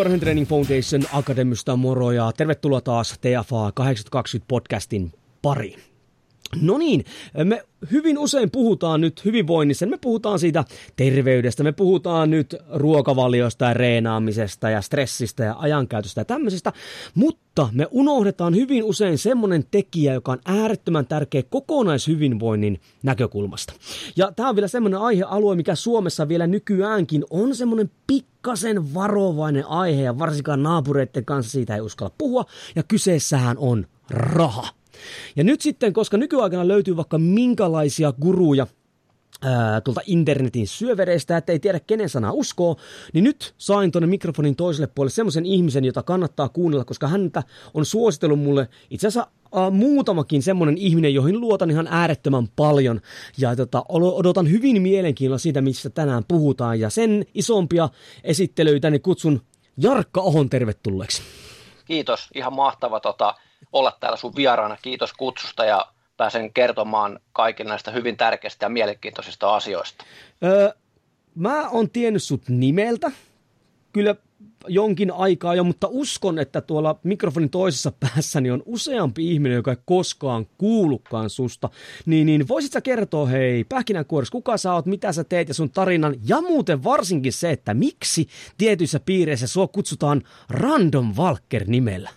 Korhonen Training Foundation Akademista moro ja tervetuloa taas TFA 820 podcastin pariin. No niin, me hyvin usein puhutaan nyt hyvinvoinnissa, me puhutaan siitä terveydestä, me puhutaan nyt ruokavaliosta ja reenaamisesta ja stressistä ja ajankäytöstä ja tämmöisestä, mutta me unohdetaan hyvin usein semmoinen tekijä, joka on äärettömän tärkeä kokonaishyvinvoinnin näkökulmasta. Ja tämä on vielä semmoinen aihealue, mikä Suomessa vielä nykyäänkin on semmoinen pikkasen varovainen aihe ja varsinkaan naapureiden kanssa siitä ei uskalla puhua ja kyseessähän on raha. Ja nyt sitten, koska nykyaikana löytyy vaikka minkälaisia guruja, ää, tuolta internetin syövereistä, että ei tiedä kenen sana uskoo, niin nyt sain tuonne mikrofonin toiselle puolelle semmoisen ihmisen, jota kannattaa kuunnella, koska häntä on suositellut mulle itse asiassa Uh, muutamakin semmoinen ihminen, joihin luotan ihan äärettömän paljon. Ja tota, odotan hyvin mielenkiinnolla siitä, mistä tänään puhutaan. Ja sen isompia esittelyitä niin kutsun Jarkka Ohon tervetulleeksi. Kiitos, ihan mahtava tota, olla täällä sun vieraana. Kiitos kutsusta ja pääsen kertomaan kaikille näistä hyvin tärkeistä ja mielenkiintoisista asioista. Öö, mä oon tiennyt sut nimeltä, kyllä jonkin aikaa jo, mutta uskon, että tuolla mikrofonin toisessa päässäni on useampi ihminen, joka ei koskaan kuullutkaan susta. Niin, niin voisit sä kertoa, hei, pähkinänkuoressa, kuka sä oot, mitä sä teet ja sun tarinan, ja muuten varsinkin se, että miksi tietyissä piireissä sua kutsutaan Random Walker nimellä?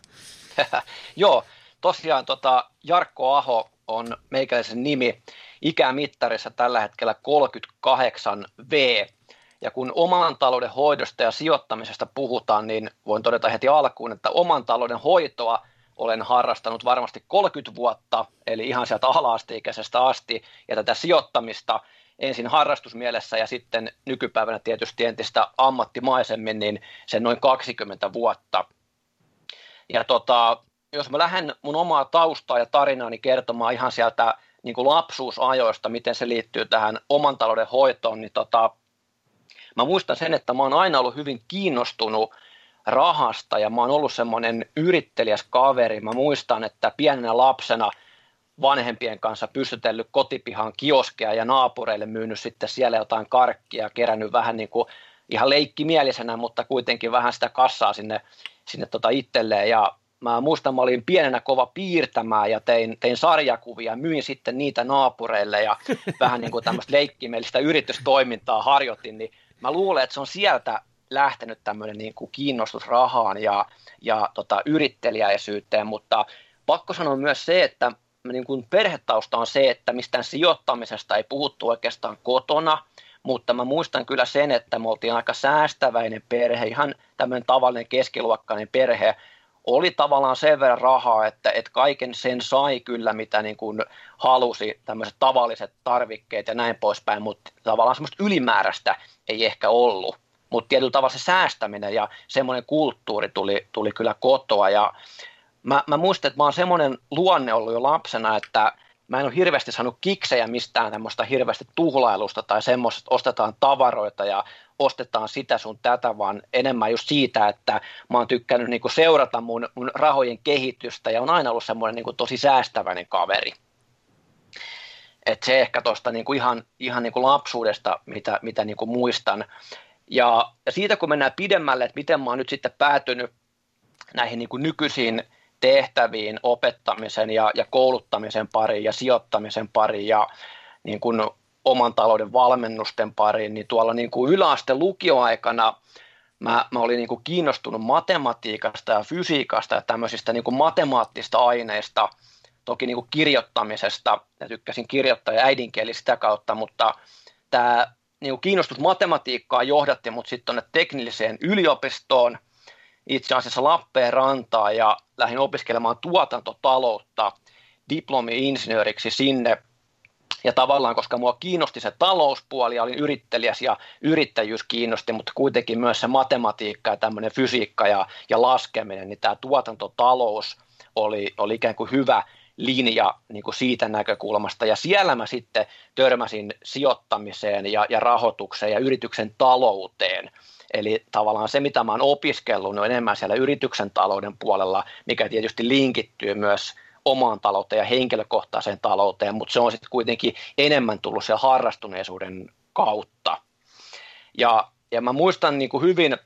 Joo, tosiaan tota, Jarkko Aho on meikäläisen nimi ikämittarissa tällä hetkellä 38V. Ja kun oman talouden hoidosta ja sijoittamisesta puhutaan, niin voin todeta heti alkuun, että oman talouden hoitoa olen harrastanut varmasti 30 vuotta, eli ihan sieltä ala-asteikäisestä asti, ja tätä sijoittamista ensin harrastusmielessä ja sitten nykypäivänä tietysti entistä ammattimaisemmin, niin sen noin 20 vuotta. Ja tota, jos mä lähden mun omaa taustaa ja tarinaani kertomaan ihan sieltä niin kuin lapsuusajoista, miten se liittyy tähän oman talouden hoitoon, niin tota, mä muistan sen, että mä oon aina ollut hyvin kiinnostunut rahasta ja mä oon ollut semmoinen yrittelijäs kaveri. Mä muistan, että pienenä lapsena vanhempien kanssa pystytellyt kotipihan kioskeja ja naapureille myynyt sitten siellä jotain karkkia, kerännyt vähän niin kuin ihan leikkimielisenä, mutta kuitenkin vähän sitä kassaa sinne, sinne tota itselleen. Ja mä muistan, mä olin pienenä kova piirtämään ja tein, tein sarjakuvia, myin sitten niitä naapureille ja vähän niin kuin tämmöistä leikkimielistä yritystoimintaa harjoitin, niin mä luulen, että se on sieltä lähtenyt tämmöinen niin kuin kiinnostus rahaan ja, ja tota, yrittelijäisyyteen, mutta pakko sanoa myös se, että niin kuin perhetausta on se, että mistään sijoittamisesta ei puhuttu oikeastaan kotona, mutta mä muistan kyllä sen, että me oltiin aika säästäväinen perhe, ihan tämmöinen tavallinen keskiluokkainen perhe, oli tavallaan sen verran rahaa, että, että kaiken sen sai kyllä, mitä niin kuin halusi, tämmöiset tavalliset tarvikkeet ja näin poispäin, mutta tavallaan semmoista ylimääräistä ei ehkä ollut. Mutta tietyllä tavalla se säästäminen ja semmoinen kulttuuri tuli, tuli kyllä kotoa. Ja mä, mä muistan, että mä oon semmoinen luonne ollut jo lapsena, että mä en ole hirveästi saanut kiksejä mistään tämmöistä hirveästi tuhlailusta tai semmoista, ostetaan tavaroita ja ostetaan sitä sun tätä, vaan enemmän just siitä, että mä oon tykkännyt niinku seurata mun, mun rahojen kehitystä ja on aina ollut semmoinen niinku tosi säästäväinen kaveri. Et se ehkä tuosta niinku ihan, ihan niinku lapsuudesta, mitä, mitä niinku muistan. Ja, ja siitä kun mennään pidemmälle, että miten mä oon nyt sitten päätynyt näihin niinku nykyisiin tehtäviin opettamisen ja, ja kouluttamisen pariin ja sijoittamisen pariin ja niin kuin oman talouden valmennusten pariin, niin tuolla niin kuin yläaste lukioaikana mä, mä olin niin kuin kiinnostunut matematiikasta ja fysiikasta ja tämmöisistä niin kuin matemaattista aineista, toki niin kuin kirjoittamisesta, ja tykkäsin kirjoittaa ja äidinkieli sitä kautta, mutta tämä niin kuin kiinnostus matematiikkaa johdatti mut sitten tuonne teknilliseen yliopistoon, itse asiassa Lappeenrantaa ja lähdin opiskelemaan tuotantotaloutta diplomi-insinööriksi sinne. Ja tavallaan, koska mua kiinnosti se talouspuoli ja olin yrittelijäs ja yrittäjyys kiinnosti, mutta kuitenkin myös se matematiikka ja tämmöinen fysiikka ja, ja laskeminen, niin tämä tuotantotalous oli, oli ikään kuin hyvä linja niin kuin siitä näkökulmasta. Ja siellä mä sitten törmäsin sijoittamiseen ja, ja rahoitukseen ja yrityksen talouteen. Eli tavallaan se, mitä mä oon opiskellut, on enemmän siellä yrityksen talouden puolella, mikä tietysti linkittyy myös omaan talouteen ja henkilökohtaiseen talouteen, mutta se on sitten kuitenkin enemmän tullut siellä harrastuneisuuden kautta. Ja, ja mä muistan niin kuin hyvin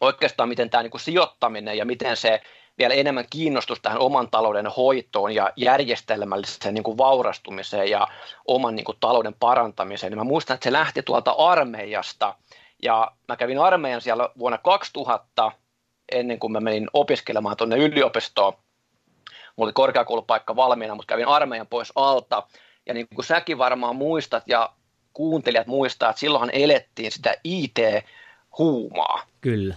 oikeastaan, miten tämä niin sijoittaminen ja miten se vielä enemmän kiinnostus tähän oman talouden hoitoon ja järjestelmälliseen niin kuin vaurastumiseen ja oman niin kuin talouden parantamiseen. Niin mä muistan, että se lähti tuolta armeijasta ja mä kävin armeijan siellä vuonna 2000 ennen kuin mä menin opiskelemaan tuonne yliopistoon. Mulla oli korkeakoulupaikka valmiina, mutta kävin armeijan pois alta. Ja niin kuin säkin varmaan muistat ja kuuntelijat muistaa, että silloinhan elettiin sitä IT-huumaa. Kyllä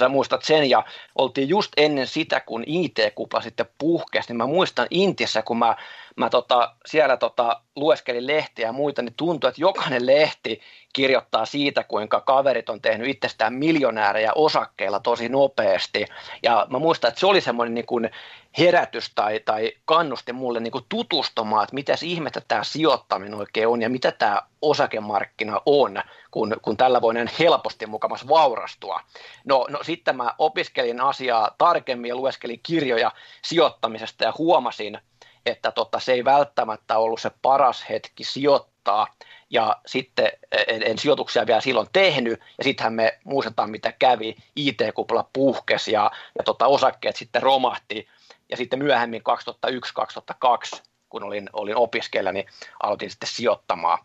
sä muistat sen, ja oltiin just ennen sitä, kun IT-kupla sitten puhkesi, niin mä muistan Intiassa, kun mä, mä tota, siellä tota, lueskelin lehtiä ja muita, niin tuntui, että jokainen lehti kirjoittaa siitä, kuinka kaverit on tehnyt itsestään miljonäärejä osakkeilla tosi nopeasti, ja mä muistan, että se oli semmoinen niin kuin herätys tai, tai kannusti mulle niin kuin tutustumaan, että mitä ihmettä tämä sijoittaminen oikein on ja mitä tämä osakemarkkina on, kun, kun tällä voi näin helposti mukamas vaurastua. No, no sitten mä opiskelin asiaa tarkemmin ja lueskelin kirjoja sijoittamisesta ja huomasin, että tota, se ei välttämättä ollut se paras hetki sijoittaa, ja sitten en, en sijoituksia vielä silloin tehnyt, ja sittenhän me muistetaan, mitä kävi, IT-kupla puhkesi, ja, ja tota, osakkeet sitten romahti, ja sitten myöhemmin 2001-2002, kun olin, olin opiskelija, niin aloitin sitten sijoittamaan.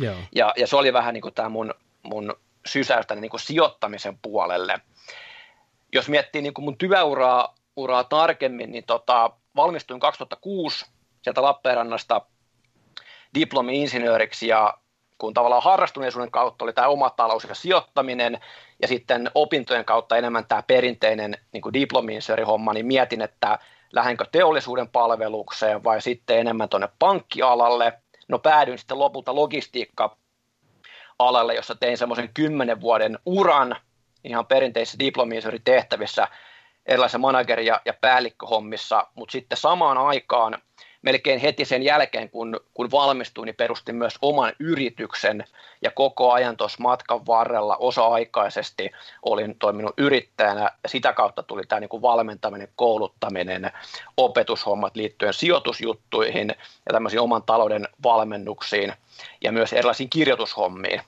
Joo. Ja, ja se oli vähän niin kuin tämä mun, mun sysäystäni niin kuin sijoittamisen puolelle. Jos miettii niin kuin mun työuraa uraa tarkemmin, niin tota, valmistuin 2006 sieltä Lappeenrannasta diplomi-insinööriksi ja kun tavallaan harrastuneisuuden kautta oli tämä oma talous ja sijoittaminen ja sitten opintojen kautta enemmän tämä perinteinen niin kuin diplomi homma niin mietin, että lähdenkö teollisuuden palvelukseen vai sitten enemmän tuonne pankkialalle. No päädyin sitten lopulta logistiikka alalle, jossa tein semmoisen kymmenen vuoden uran ihan perinteisissä diplomi tehtävissä erilaisissa manageri- ja, ja päällikköhommissa, mutta sitten samaan aikaan – melkein heti sen jälkeen, kun, kun valmistuin, niin perustin myös oman yrityksen ja koko ajan tuossa matkan varrella osa-aikaisesti olin toiminut yrittäjänä. Sitä kautta tuli tämä niin kuin valmentaminen, kouluttaminen, opetushommat liittyen sijoitusjuttuihin ja tämmöisiin oman talouden valmennuksiin ja myös erilaisiin kirjoitushommiin.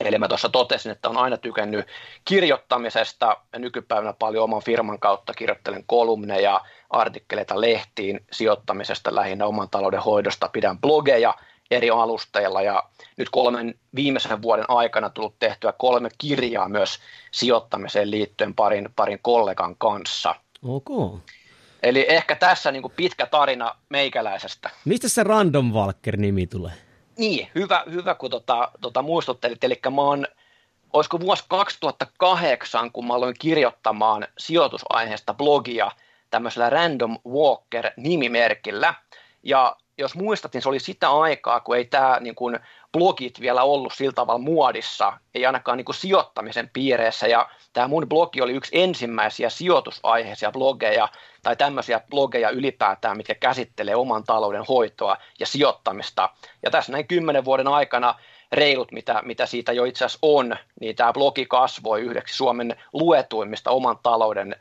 Eli mä tuossa totesin, että on aina tykännyt kirjoittamisesta ja nykypäivänä paljon oman firman kautta kirjoittelen kolumneja, artikkeleita lehtiin sijoittamisesta lähinnä oman talouden hoidosta, pidän blogeja eri alusteilla ja nyt kolmen viimeisen vuoden aikana tullut tehtyä kolme kirjaa myös sijoittamiseen liittyen parin, parin kollegan kanssa. Okay. Eli ehkä tässä niin pitkä tarina meikäläisestä. Mistä se Random Walker-nimi tulee? Niin, hyvä, hyvä kun tota, tota muistuttelit. Eli mä oon, olisiko vuosi 2008, kun mä aloin kirjoittamaan sijoitusaiheesta blogia tämmöisellä Random Walker-nimimerkillä. Ja jos muistat, niin se oli sitä aikaa, kun ei tämä niin kuin, blogit vielä ollut sillä tavalla muodissa, ei ainakaan niin kuin, sijoittamisen piireissä. Ja tämä mun blogi oli yksi ensimmäisiä sijoitusaiheisia blogeja, tai tämmöisiä blogeja ylipäätään, mitkä käsittelee oman talouden hoitoa ja sijoittamista. Ja tässä näin kymmenen vuoden aikana reilut, mitä, mitä siitä jo itse asiassa on, niin tämä blogi kasvoi yhdeksi Suomen luetuimmista oman talouden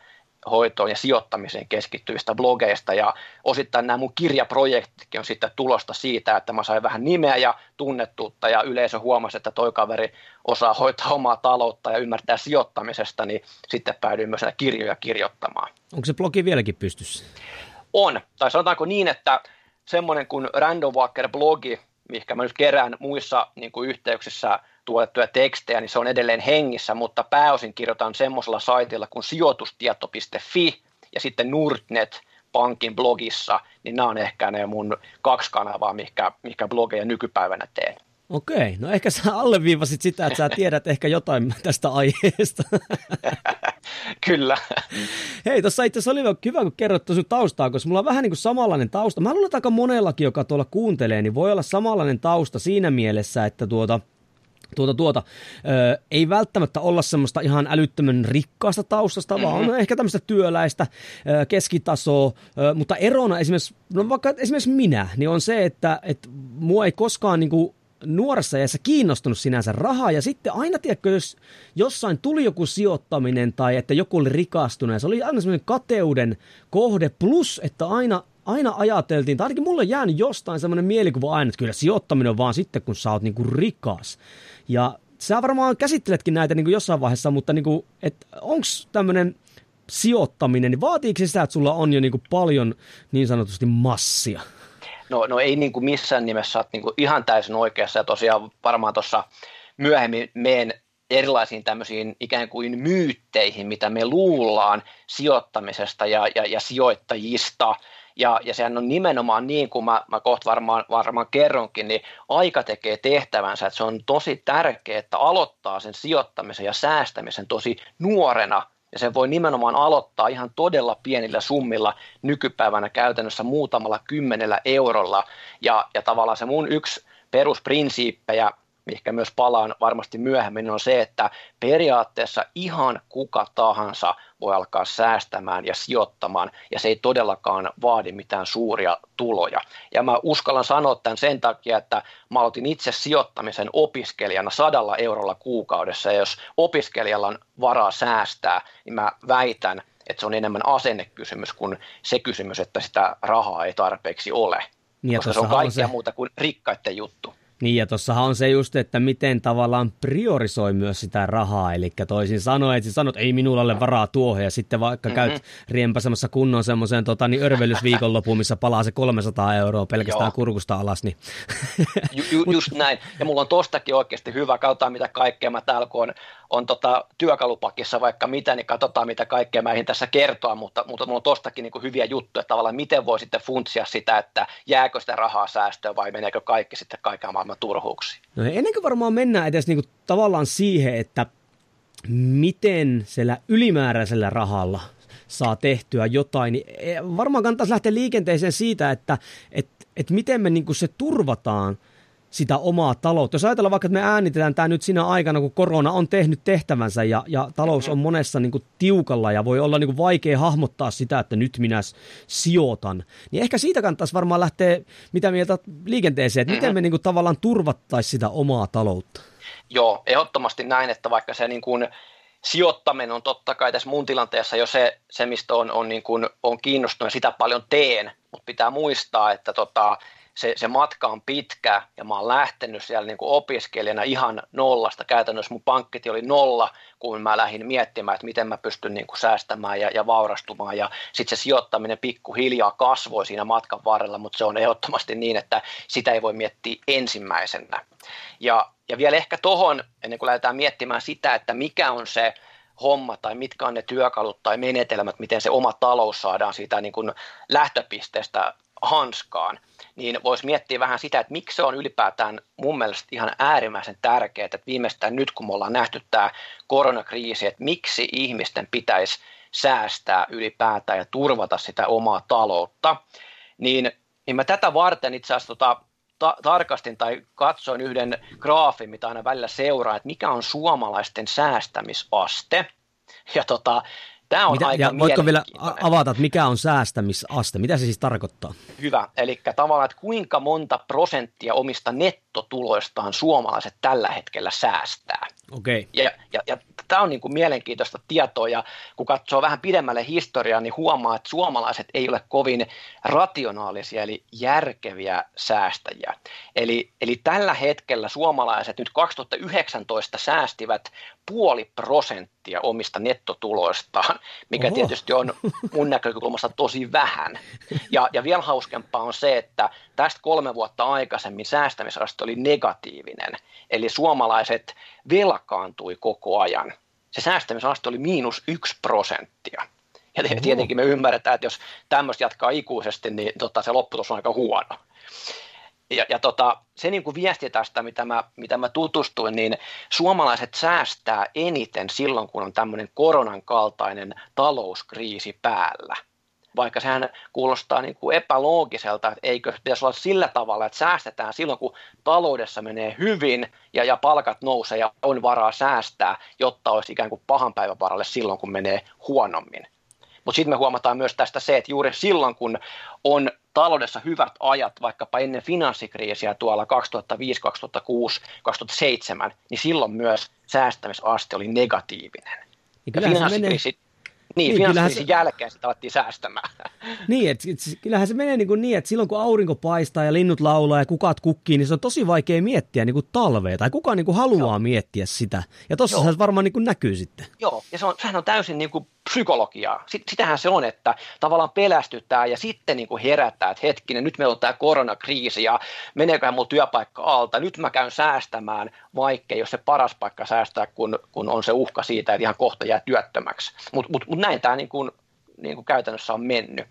hoitoon ja sijoittamiseen keskittyvistä blogeista ja osittain nämä mun kirjaprojektitkin on sitten tulosta siitä, että mä sain vähän nimeä ja tunnettuutta ja yleisö huomasi, että toi kaveri osaa hoitaa omaa taloutta ja ymmärtää sijoittamisesta, niin sitten päädyin myös näitä kirjoja kirjoittamaan. Onko se blogi vieläkin pystyssä? On, tai sanotaanko niin, että semmoinen kuin Random Walker blogi, mikä mä nyt kerään muissa niin kuin yhteyksissä tuotettuja tekstejä, niin se on edelleen hengissä, mutta pääosin kirjoitan semmoisella saitilla kuin sijoitustieto.fi ja sitten Nordnet pankin blogissa, niin nämä on ehkä ne mun kaksi kanavaa, mikä, mikä blogeja nykypäivänä teen. Okei, no ehkä sä alleviivasit sitä, että sä tiedät ehkä jotain tästä aiheesta. Kyllä. Hei, tuossa itse asiassa oli hyvä, kun kerroit sun taustaa, koska mulla on vähän niin kuin samanlainen tausta. Mä luulen, että aika monellakin, joka tuolla kuuntelee, niin voi olla samanlainen tausta siinä mielessä, että tuota, tuota, tuota, ö, ei välttämättä olla semmoista ihan älyttömän rikkaasta taustasta, mm-hmm. vaan ehkä tämmöistä työläistä ö, keskitasoa, ö, mutta erona esimerkiksi, no vaikka esimerkiksi minä, niin on se, että et mua ei koskaan niin kuin, nuoressa iässä kiinnostunut sinänsä rahaa, ja sitten aina, tiedätkö, jos jossain tuli joku sijoittaminen tai että joku oli rikastunut, ja se oli aina semmoinen kateuden kohde, plus että aina aina ajateltiin, tai ainakin mulle on jäänyt jostain semmoinen mielikuva aina, että kyllä sijoittaminen on vaan sitten, kun sä oot niinku rikas. Ja sä varmaan käsitteletkin näitä niinku jossain vaiheessa, mutta niinku, onko tämmöinen sijoittaminen, niin vaatiiko se sitä, että sulla on jo niinku paljon niin sanotusti massia? No, no ei niin kuin missään nimessä niin kuin ihan täysin oikeassa ja tosiaan varmaan tuossa myöhemmin meen erilaisiin tämmöisiin ikään kuin myytteihin, mitä me luullaan sijoittamisesta ja, ja, ja sijoittajista. Ja, ja sehän on nimenomaan niin kuin mä, mä kohta varmaan, varmaan kerronkin, niin aika tekee tehtävänsä, että se on tosi tärkeää, että aloittaa sen sijoittamisen ja säästämisen tosi nuorena – ja se voi nimenomaan aloittaa ihan todella pienillä summilla nykypäivänä käytännössä muutamalla kymmenellä eurolla. Ja, ja tavallaan se mun yksi perusprinsiippejä mikä myös palaan varmasti myöhemmin, on se, että periaatteessa ihan kuka tahansa voi alkaa säästämään ja sijoittamaan, ja se ei todellakaan vaadi mitään suuria tuloja. Ja mä uskallan sanoa tämän sen takia, että mä aloitin itse sijoittamisen opiskelijana sadalla eurolla kuukaudessa, ja jos opiskelijalla on varaa säästää, niin mä väitän, että se on enemmän asennekysymys kuin se kysymys, että sitä rahaa ei tarpeeksi ole. Niin koska se on kaikkea se... muuta kuin rikkaiden juttu. Niin ja tuossahan on se just, että miten tavallaan priorisoi myös sitä rahaa, eli toisin sanoen, että sanot, ei minulla ole varaa tuohon, ja sitten vaikka mm-hmm. käyt riempasemassa kunnon semmoiseen tota, niin örvelysviikonlopuun, missä palaa se 300 euroa pelkästään Joo. kurkusta alas. Niin. Ju, ju, just näin, ja mulla on tostakin oikeasti hyvä, katsotaan mitä kaikkea mä täällä kun on, on tota, työkalupakissa vaikka mitä, niin katsotaan mitä kaikkea mä eihin tässä kertoa, mutta, mutta mulla on tostakin niin hyviä juttuja, että tavallaan miten voi sitten funtsia sitä, että jääkö sitä rahaa säästöön vai meneekö kaikki sitten kaiken maailman turhuuksi. No ennen kuin varmaan mennään edes niin kuin tavallaan siihen, että miten sillä ylimääräisellä rahalla saa tehtyä jotain, niin e, varmaan kannattaisi lähteä liikenteeseen siitä, että et, et miten me niin kuin se turvataan – sitä omaa taloutta. Jos ajatellaan vaikka, että me äänitetään tämä nyt siinä aikana, kun korona on tehnyt tehtävänsä ja, ja talous on monessa niin kuin, tiukalla ja voi olla niin kuin, vaikea hahmottaa sitä, että nyt minä sijoitan, niin ehkä siitä kannattaisi varmaan lähteä, mitä mieltä liikenteeseen, että miten me niin kuin, tavallaan turvattaisiin sitä omaa taloutta. Joo, ehdottomasti näin, että vaikka se niin kuin, sijoittaminen on totta kai tässä mun tilanteessa jo se, se mistä on, on, niin kuin, on kiinnostunut ja sitä paljon teen, mutta pitää muistaa, että tota, se, se matka on pitkä ja mä oon lähtenyt siellä niin kuin opiskelijana ihan nollasta. Käytännössä mun pankkiti oli nolla, kun mä lähdin miettimään, että miten mä pystyn niin kuin säästämään ja, ja vaurastumaan. Ja sitten se sijoittaminen pikkuhiljaa kasvoi siinä matkan varrella, mutta se on ehdottomasti niin, että sitä ei voi miettiä ensimmäisenä. Ja, ja vielä ehkä tohon, ennen kuin lähdetään miettimään sitä, että mikä on se homma tai mitkä on ne työkalut tai menetelmät, miten se oma talous saadaan siitä niin kuin lähtöpisteestä hanskaan, niin voisi miettiä vähän sitä, että miksi se on ylipäätään mun mielestä ihan äärimmäisen tärkeää, että viimeistään nyt kun me ollaan nähty tämä koronakriisi, että miksi ihmisten pitäisi säästää ylipäätään ja turvata sitä omaa taloutta, niin, niin mä tätä varten itse asiassa tota, ta- tarkastin tai katsoin yhden graafin, mitä aina välillä seuraa, että mikä on suomalaisten säästämisaste. Ja tota, Tämä on Mitä, aika ja voitko vielä avata, että mikä on säästämisaste? Mitä se siis tarkoittaa? Hyvä. Eli tavallaan, että kuinka monta prosenttia omista nettotuloistaan suomalaiset tällä hetkellä säästää. Okay. Ja, ja, ja tämä on niin kuin mielenkiintoista tietoa, ja kun katsoo vähän pidemmälle historiaa, niin huomaa, että suomalaiset ei ole kovin rationaalisia, eli järkeviä säästäjiä. Eli, eli tällä hetkellä suomalaiset nyt 2019 säästivät puoli prosenttia omista nettotuloistaan, mikä Oho. tietysti on mun näkökulmasta tosi vähän. Ja, ja vielä hauskempaa on se, että tästä kolme vuotta aikaisemmin säästämisaste oli negatiivinen, eli suomalaiset velkaantui koko ajan. Se säästämisaste oli miinus yksi prosenttia. Ja tietenkin me ymmärretään, että jos tämmöistä jatkaa ikuisesti, niin tota, se lopputus on aika huono. ja, ja tota, se niin kuin viesti tästä, mitä mä, mitä mä tutustuin, niin suomalaiset säästää eniten silloin, kun on tämmöinen koronan kaltainen talouskriisi päällä. Vaikka sehän kuulostaa niin kuin epäloogiselta, että eikö pitäisi olla sillä tavalla, että säästetään silloin, kun taloudessa menee hyvin ja, ja palkat nousee ja on varaa säästää, jotta olisi ikään kuin pahan päivän varalle silloin, kun menee huonommin. Mutta sitten me huomataan myös tästä se, että juuri silloin, kun on taloudessa hyvät ajat, vaikkapa ennen finanssikriisiä tuolla 2005, 2006, 2007, niin silloin myös säästämisaste oli negatiivinen. Niin kyllähän se menee, niin, niin finanssikriisin se... jälkeen sitä alettiin säästämään. Niin, että et, kyllähän se menee niin, kuin niin, että silloin kun aurinko paistaa ja linnut laulaa ja kukat kukkii, niin se on tosi vaikea miettiä niin kuin talvea, tai kukaan niin kuin haluaa Joo. miettiä sitä. Ja tuossa se varmaan niin kuin näkyy sitten. Joo, ja se on, sehän on täysin niin kuin psykologiaa. Sitähän se on, että tavallaan pelästyttää ja sitten niin kuin herättää, että hetkinen, nyt meillä on tämä koronakriisi ja meneeköhän mulla työpaikka alta, nyt mä käyn säästämään, vaikkei jos se paras paikka säästää, kun, kun on se uhka siitä, että ihan kohta jää työttömäksi. Mutta mut, mut näin tämä niin kuin, niin kuin käytännössä on mennyt.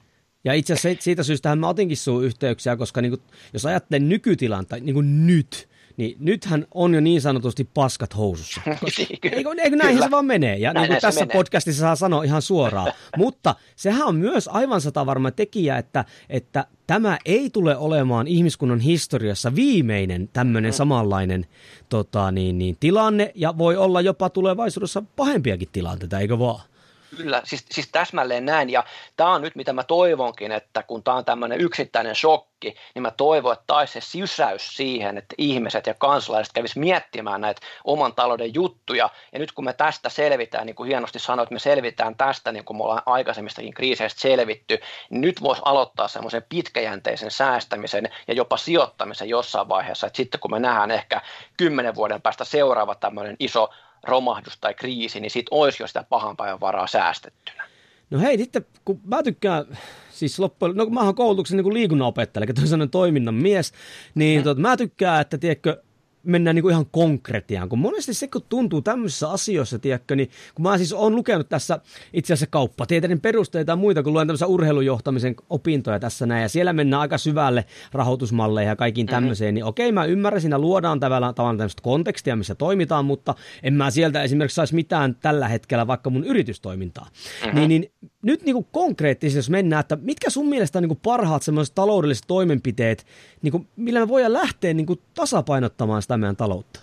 Ja itse asiassa siitä syystä mä otinkin sun yhteyksiä, koska niin kuin, jos ajattelee nykytilanta, niin kuin nyt, niin nythän on jo niin sanotusti paskat housussa. Eikö, eikö näinhän se vaan menee? Ja näin, niin kuin tässä menee. podcastissa saa sanoa ihan suoraan. Mutta sehän on myös aivan satavarma tekijä, että, että tämä ei tule olemaan ihmiskunnan historiassa viimeinen tämmöinen mm. samanlainen tota, niin, niin, tilanne, ja voi olla jopa tulevaisuudessa pahempiakin tilanteita, eikö vaan? Kyllä, siis, siis täsmälleen näin. Ja tämä on nyt, mitä mä toivonkin, että kun tämä on tämmöinen yksittäinen shokki, niin mä toivon, että taisi se sysäys siihen, että ihmiset ja kansalaiset kävis miettimään näitä oman talouden juttuja. Ja nyt kun me tästä selvitään, niin kuin hienosti sanoit, me selvitään tästä, niin kuin me ollaan aikaisemmistakin kriiseistä selvitty, niin nyt voisi aloittaa semmoisen pitkäjänteisen säästämisen ja jopa sijoittamisen jossain vaiheessa. Että sitten kun me nähdään ehkä kymmenen vuoden päästä seuraava tämmöinen iso romahdus tai kriisi, niin siitä olisi jo sitä pahan päivän varaa säästettynä. No hei, sitten kun mä tykkään, siis loppujen, no kun mä oon koulutuksen niin liikunnanopettaja, eli toisaalta toiminnan mies, niin mm. tot, mä tykkään, että tiedätkö, mennään niin kuin ihan konkretiaan, kun monesti se, kun tuntuu tämmöisissä asioissa, tiedätkö, niin kun mä siis olen lukenut tässä itse asiassa kauppatieteiden perusteita ja muita, kun luen tämmöisiä urheilujohtamisen opintoja tässä näin, ja siellä mennään aika syvälle rahoitusmalleihin ja kaikkiin mm-hmm. tämmöiseen, niin okei, mä ymmärrän, siinä luodaan tavallaan, tavallaan tämmöistä kontekstia, missä toimitaan, mutta en mä sieltä esimerkiksi saisi mitään tällä hetkellä vaikka mun yritystoimintaa. Mm-hmm. Niin, niin nyt niin kuin konkreettisesti, jos mennään, että mitkä sun mielestä on niin kuin parhaat semmoiset taloudelliset toimenpiteet, niin kuin, millä me voidaan lähteä niin kuin tasapainottamaan sitä meidän taloutta?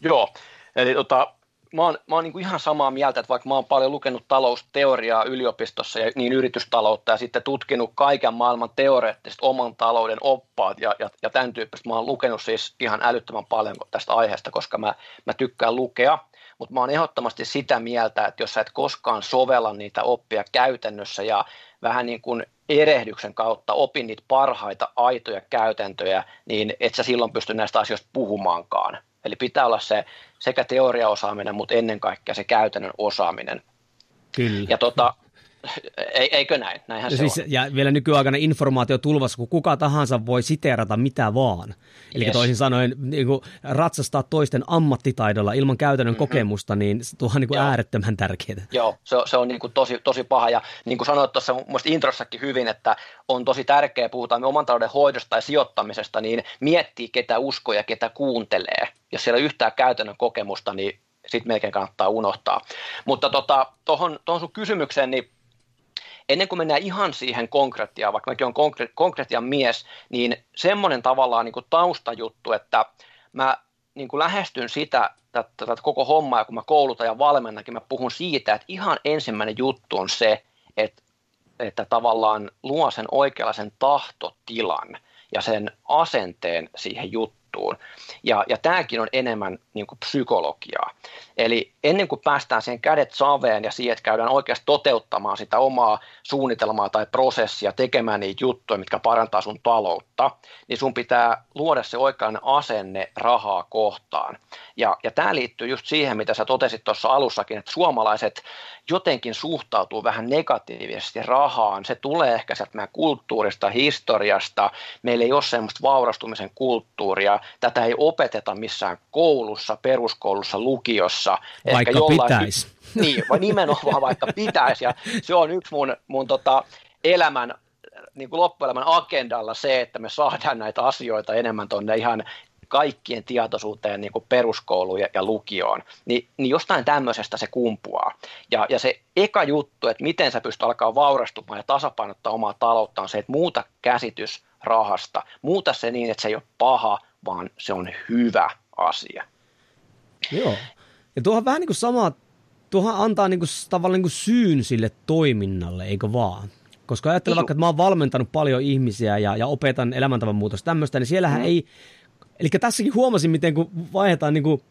Joo, eli tota, mä oon, mä oon niin kuin ihan samaa mieltä, että vaikka mä oon paljon lukenut talousteoriaa yliopistossa ja niin yritystaloutta ja sitten tutkinut kaiken maailman teoreettiset oman talouden oppaat ja, ja, ja tämän tyyppistä, mä oon lukenut siis ihan älyttömän paljon tästä aiheesta, koska mä, mä tykkään lukea, mutta mä oon ehdottomasti sitä mieltä, että jos sä et koskaan sovella niitä oppia käytännössä ja vähän niin kuin erehdyksen kautta opin niitä parhaita aitoja käytäntöjä, niin et sä silloin pysty näistä asioista puhumaankaan. Eli pitää olla se sekä teoriaosaaminen, mutta ennen kaikkea se käytännön osaaminen. Kyllä. Ja tota, Eikö näin? Näinhän ja, se siis, on. ja vielä nykyaikana informaatio tulvassa, kun kuka tahansa voi siteerata mitä vaan. Eli yes. toisin sanoen niin kuin ratsastaa toisten ammattitaidolla ilman käytännön mm-hmm. kokemusta, niin se on niin kuin äärettömän tärkeää. Joo, se, se on niin kuin tosi, tosi paha. Ja niin kuin sanoit tuossa mun introssakin hyvin, että on tosi tärkeää, puhutaan oman talouden hoidosta ja sijoittamisesta, niin miettii ketä uskoo ja ketä kuuntelee. Jos siellä yhtään käytännön kokemusta, niin sitten melkein kannattaa unohtaa. Mutta tuohon tota, sun kysymykseen, niin ennen kuin mennään ihan siihen konkretiaan, vaikka mäkin olen konkre- mies, niin semmoinen tavallaan niin kuin taustajuttu, että mä niin kuin lähestyn sitä, tätä, tätä koko hommaa, kun mä koulutan ja valmennakin, mä puhun siitä, että ihan ensimmäinen juttu on se, että, että tavallaan luo sen oikeanlaisen tahtotilan ja sen asenteen siihen juttuun. Ja, ja tämäkin on enemmän niin kuin psykologiaa. Eli ennen kuin päästään siihen kädet saveen ja siihen, että käydään oikeasti toteuttamaan sitä omaa suunnitelmaa tai prosessia, tekemään niitä juttuja, mitkä parantaa sun taloutta, niin sun pitää luoda se oikean asenne rahaa kohtaan. Ja, ja tämä liittyy just siihen, mitä sä totesit tuossa alussakin, että suomalaiset jotenkin suhtautuu vähän negatiivisesti rahaan. Se tulee ehkä sieltä meidän kulttuurista, historiasta. Meillä ei ole semmoista vaurastumisen kulttuuria. Tätä ei opeteta missään koulussa, peruskoulussa, lukiossa. Vaikka ehkä jollain, pitäisi. Niin, nimenomaan vaikka pitäisi. Ja se on yksi mun, mun tota elämän niin kuin loppuelämän agendalla se, että me saadaan näitä asioita enemmän tuonne ihan kaikkien tietoisuuteen niin kuin peruskouluun ja, ja lukioon, niin, niin jostain tämmöisestä se kumpuaa. Ja, ja se eka juttu, että miten sä pystyt alkaa vaurastumaan ja tasapainottaa omaa taloutta, on se, että muuta käsitys rahasta. Muuta se niin, että se ei ole paha, vaan se on hyvä asia. Joo. Ja tuohan vähän niin kuin sama, tuohan antaa niin kuin, tavallaan niin kuin syyn sille toiminnalle, eikö vaan? Koska ajattelen vaikka, että mä oon valmentanut paljon ihmisiä ja, ja opetan elämäntavan muutosta tämmöistä, niin siellähän mm. ei, eli tässäkin huomasin, miten kun vaihdetaan niin kuin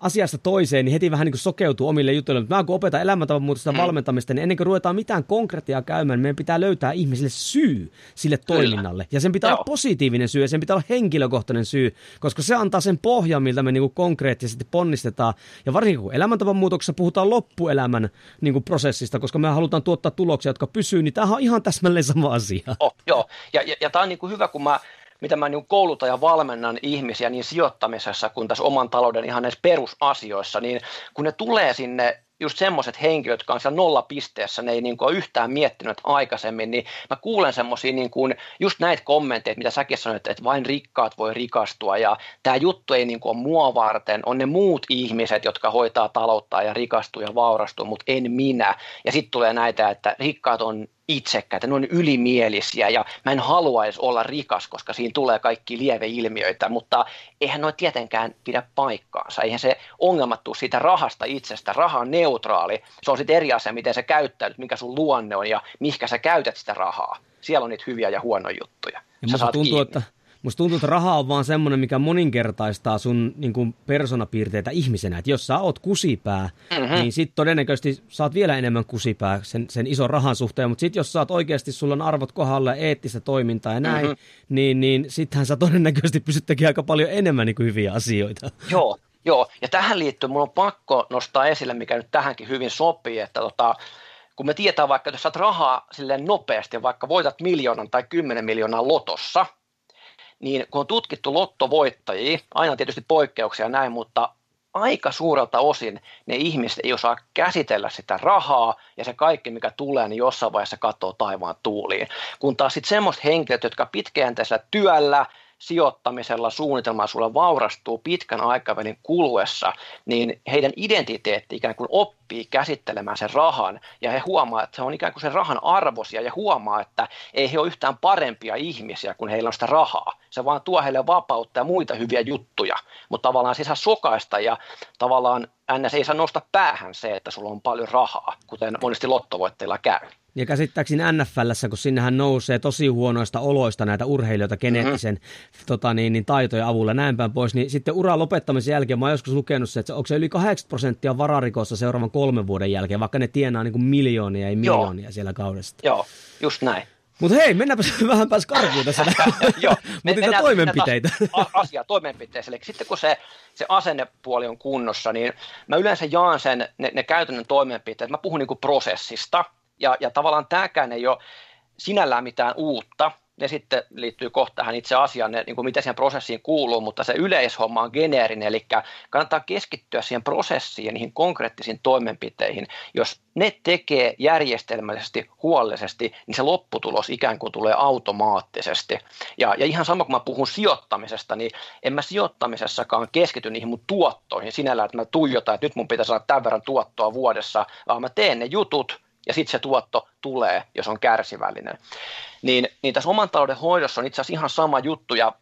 asiasta toiseen, niin heti vähän niin kuin sokeutuu omille jutuille. Mä kun opetan elämäntavan muutosta mm. valmentamista, niin ennen kuin ruvetaan mitään konkretiaa käymään, niin meidän pitää löytää ihmisille syy sille toiminnalle. Ja sen pitää Joo. olla positiivinen syy ja sen pitää olla henkilökohtainen syy, koska se antaa sen pohjan, miltä me niin kuin konkreettisesti ponnistetaan. Ja varsinkin kun elämäntavan muutoksessa puhutaan loppuelämän niin kuin prosessista, koska me halutaan tuottaa tuloksia, jotka pysyy, niin tämä on ihan täsmälleen sama asia. Oh, joo, ja, ja, ja tämä on niin kuin hyvä, kun mä mitä mä niin koulutan ja valmennan ihmisiä niin sijoittamisessa kuin tässä oman talouden ihan näissä perusasioissa, niin kun ne tulee sinne just semmoiset henkilöt, jotka on siellä nollapisteessä, ne ei niin kuin yhtään miettinyt aikaisemmin, niin mä kuulen semmoisia niin kuin just näitä kommentteja, mitä säkin sanoit, että vain rikkaat voi rikastua ja tämä juttu ei niin kuin ole mua varten, on ne muut ihmiset, jotka hoitaa taloutta ja rikastuu ja vaurastuu, mutta en minä. Ja sitten tulee näitä, että rikkaat on itsekkäitä, ne on ylimielisiä ja mä en haluaisi olla rikas, koska siinä tulee kaikki lieveilmiöitä, mutta eihän noin tietenkään pidä paikkaansa. Eihän se ongelma tule siitä rahasta itsestä. Raha on neutraali. Se on sitten eri asia, miten sä käyttäytyt, mikä sun luonne on ja mihinkä sä käytät sitä rahaa. Siellä on niitä hyviä ja huonoja juttuja. Ja musta tuntuu, kiinni. että Musta tuntuu, että raha on vaan semmoinen, mikä moninkertaistaa sun niin kuin persoonapiirteitä ihmisenä. Että jos sä oot kusipää, mm-hmm. niin sit todennäköisesti saat vielä enemmän kusipää sen, sen ison rahan suhteen. Mutta sit jos sä oot oikeasti, sulla on arvot kohdalla, eettistä toimintaa ja näin, mm-hmm. niin, niin sittenhän sä todennäköisesti pystyt tekemään aika paljon enemmän niin kuin hyviä asioita. Joo, Joo, ja tähän liittyen mun on pakko nostaa esille, mikä nyt tähänkin hyvin sopii, että tota, kun me tietää vaikka, että jos saat rahaa silleen nopeasti, vaikka voitat miljoonan tai kymmenen miljoonaa lotossa – niin kun on tutkittu lottovoittajia, aina tietysti poikkeuksia näin, mutta aika suurelta osin ne ihmiset ei osaa käsitellä sitä rahaa ja se kaikki, mikä tulee, niin jossain vaiheessa katsoo taivaan tuuliin. Kun taas sitten semmoiset henkilöt, jotka pitkäjänteisellä työllä – sijoittamisella, suunnitelmalla sulla vaurastuu pitkän aikavälin kuluessa, niin heidän identiteetti ikään kuin oppii käsittelemään sen rahan ja he huomaa, että se on ikään kuin sen rahan arvosia ja huomaa, että ei he ole yhtään parempia ihmisiä, kun heillä on sitä rahaa. Se vaan tuo heille vapautta ja muita hyviä juttuja, mutta tavallaan se saa sokaista ja tavallaan ns. ei saa nostaa päähän se, että sulla on paljon rahaa, kuten monesti lottovoitteilla käy. Ja käsittääkseni NFLssä, kun sinnehän nousee tosi huonoista oloista näitä urheilijoita geneettisen mm-hmm. tota niin, niin taitojen avulla näin päin pois, niin sitten uran lopettamisen jälkeen mä oon joskus lukenut se, että onko se yli 80 prosenttia vararikossa seuraavan kolmen vuoden jälkeen, vaikka ne tienaa niin kuin miljoonia ja miljoonia Joo. siellä kaudesta. Joo, just näin. Mutta hei, mennäänpä vähän pääs karkuun tässä. Joo, me, niitä toimenpiteitä. Asia toimenpiteeseen. Eli sitten kun se, se asennepuoli on kunnossa, niin mä yleensä jaan sen, ne, ne käytännön toimenpiteet. Mä puhun niin kuin prosessista, ja, ja tavallaan tämäkään ei ole sinällään mitään uutta, ne sitten liittyy kohta tähän itse asiaan, niin kuin miten siihen prosessiin kuuluu, mutta se yleishomma on geneerinen, eli kannattaa keskittyä siihen prosessiin ja niihin konkreettisiin toimenpiteihin. Jos ne tekee järjestelmällisesti, huolellisesti, niin se lopputulos ikään kuin tulee automaattisesti. Ja, ja ihan sama kun mä puhun sijoittamisesta, niin en mä sijoittamisessakaan keskity niihin mun tuottoihin sinällään, että mä tuijotan, että nyt mun pitää saada tämän verran tuottoa vuodessa, vaan mä teen ne jutut, ja sitten se tuotto tulee, jos on kärsivällinen. Niin, niin tässä oman talouden hoidossa on itse asiassa ihan sama juttu, ja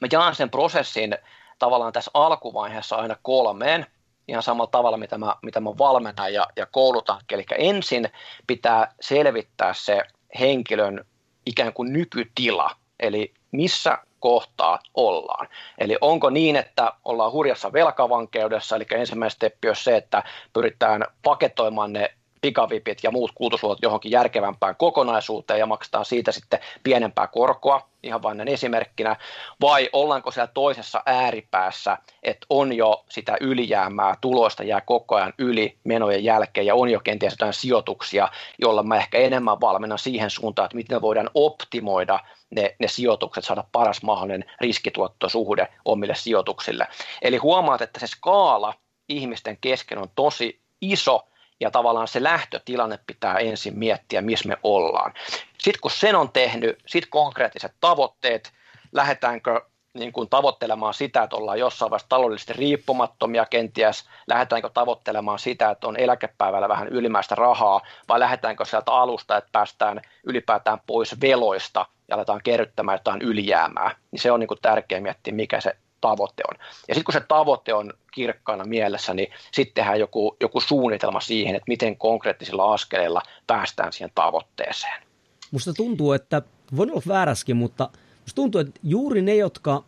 mä jaan sen prosessin tavallaan tässä alkuvaiheessa aina kolmeen, ihan samalla tavalla, mitä mä, mitä mä valmennan ja, ja koulutan. Eli ensin pitää selvittää se henkilön ikään kuin nykytila, eli missä kohtaa ollaan. Eli onko niin, että ollaan hurjassa velkavankeudessa, eli ensimmäinen steppi on se, että pyritään paketoimaan ne pikavipit ja muut kulutusluotot johonkin järkevämpään kokonaisuuteen ja maksetaan siitä sitten pienempää korkoa, ihan vain esimerkkinä, vai ollaanko siellä toisessa ääripäässä, että on jo sitä ylijäämää, tuloista jää koko ajan yli menojen jälkeen ja on jo kenties jotain sijoituksia, joilla mä ehkä enemmän valmennan siihen suuntaan, että miten voidaan optimoida ne, ne sijoitukset, saada paras mahdollinen riskituottosuhde omille sijoituksille. Eli huomaat, että se skaala ihmisten kesken on tosi iso, ja tavallaan se lähtötilanne pitää ensin miettiä, missä me ollaan. Sitten kun sen on tehnyt, sitten konkreettiset tavoitteet, lähdetäänkö niin kuin tavoittelemaan sitä, että ollaan jossain vaiheessa taloudellisesti riippumattomia kenties, lähdetäänkö tavoittelemaan sitä, että on eläkepäivällä vähän ylimääräistä rahaa, vai lähdetäänkö sieltä alusta, että päästään ylipäätään pois veloista ja aletaan kerryttämään jotain ylijäämää, niin se on niin kuin tärkeää miettiä, mikä se tavoite on. Ja sitten kun se tavoite on kirkkaana mielessä, niin sitten tehdään joku, joku suunnitelma siihen, että miten konkreettisilla askeleilla päästään siihen tavoitteeseen. Musta tuntuu, että voin olla vääräskin, mutta musta tuntuu, että juuri ne, jotka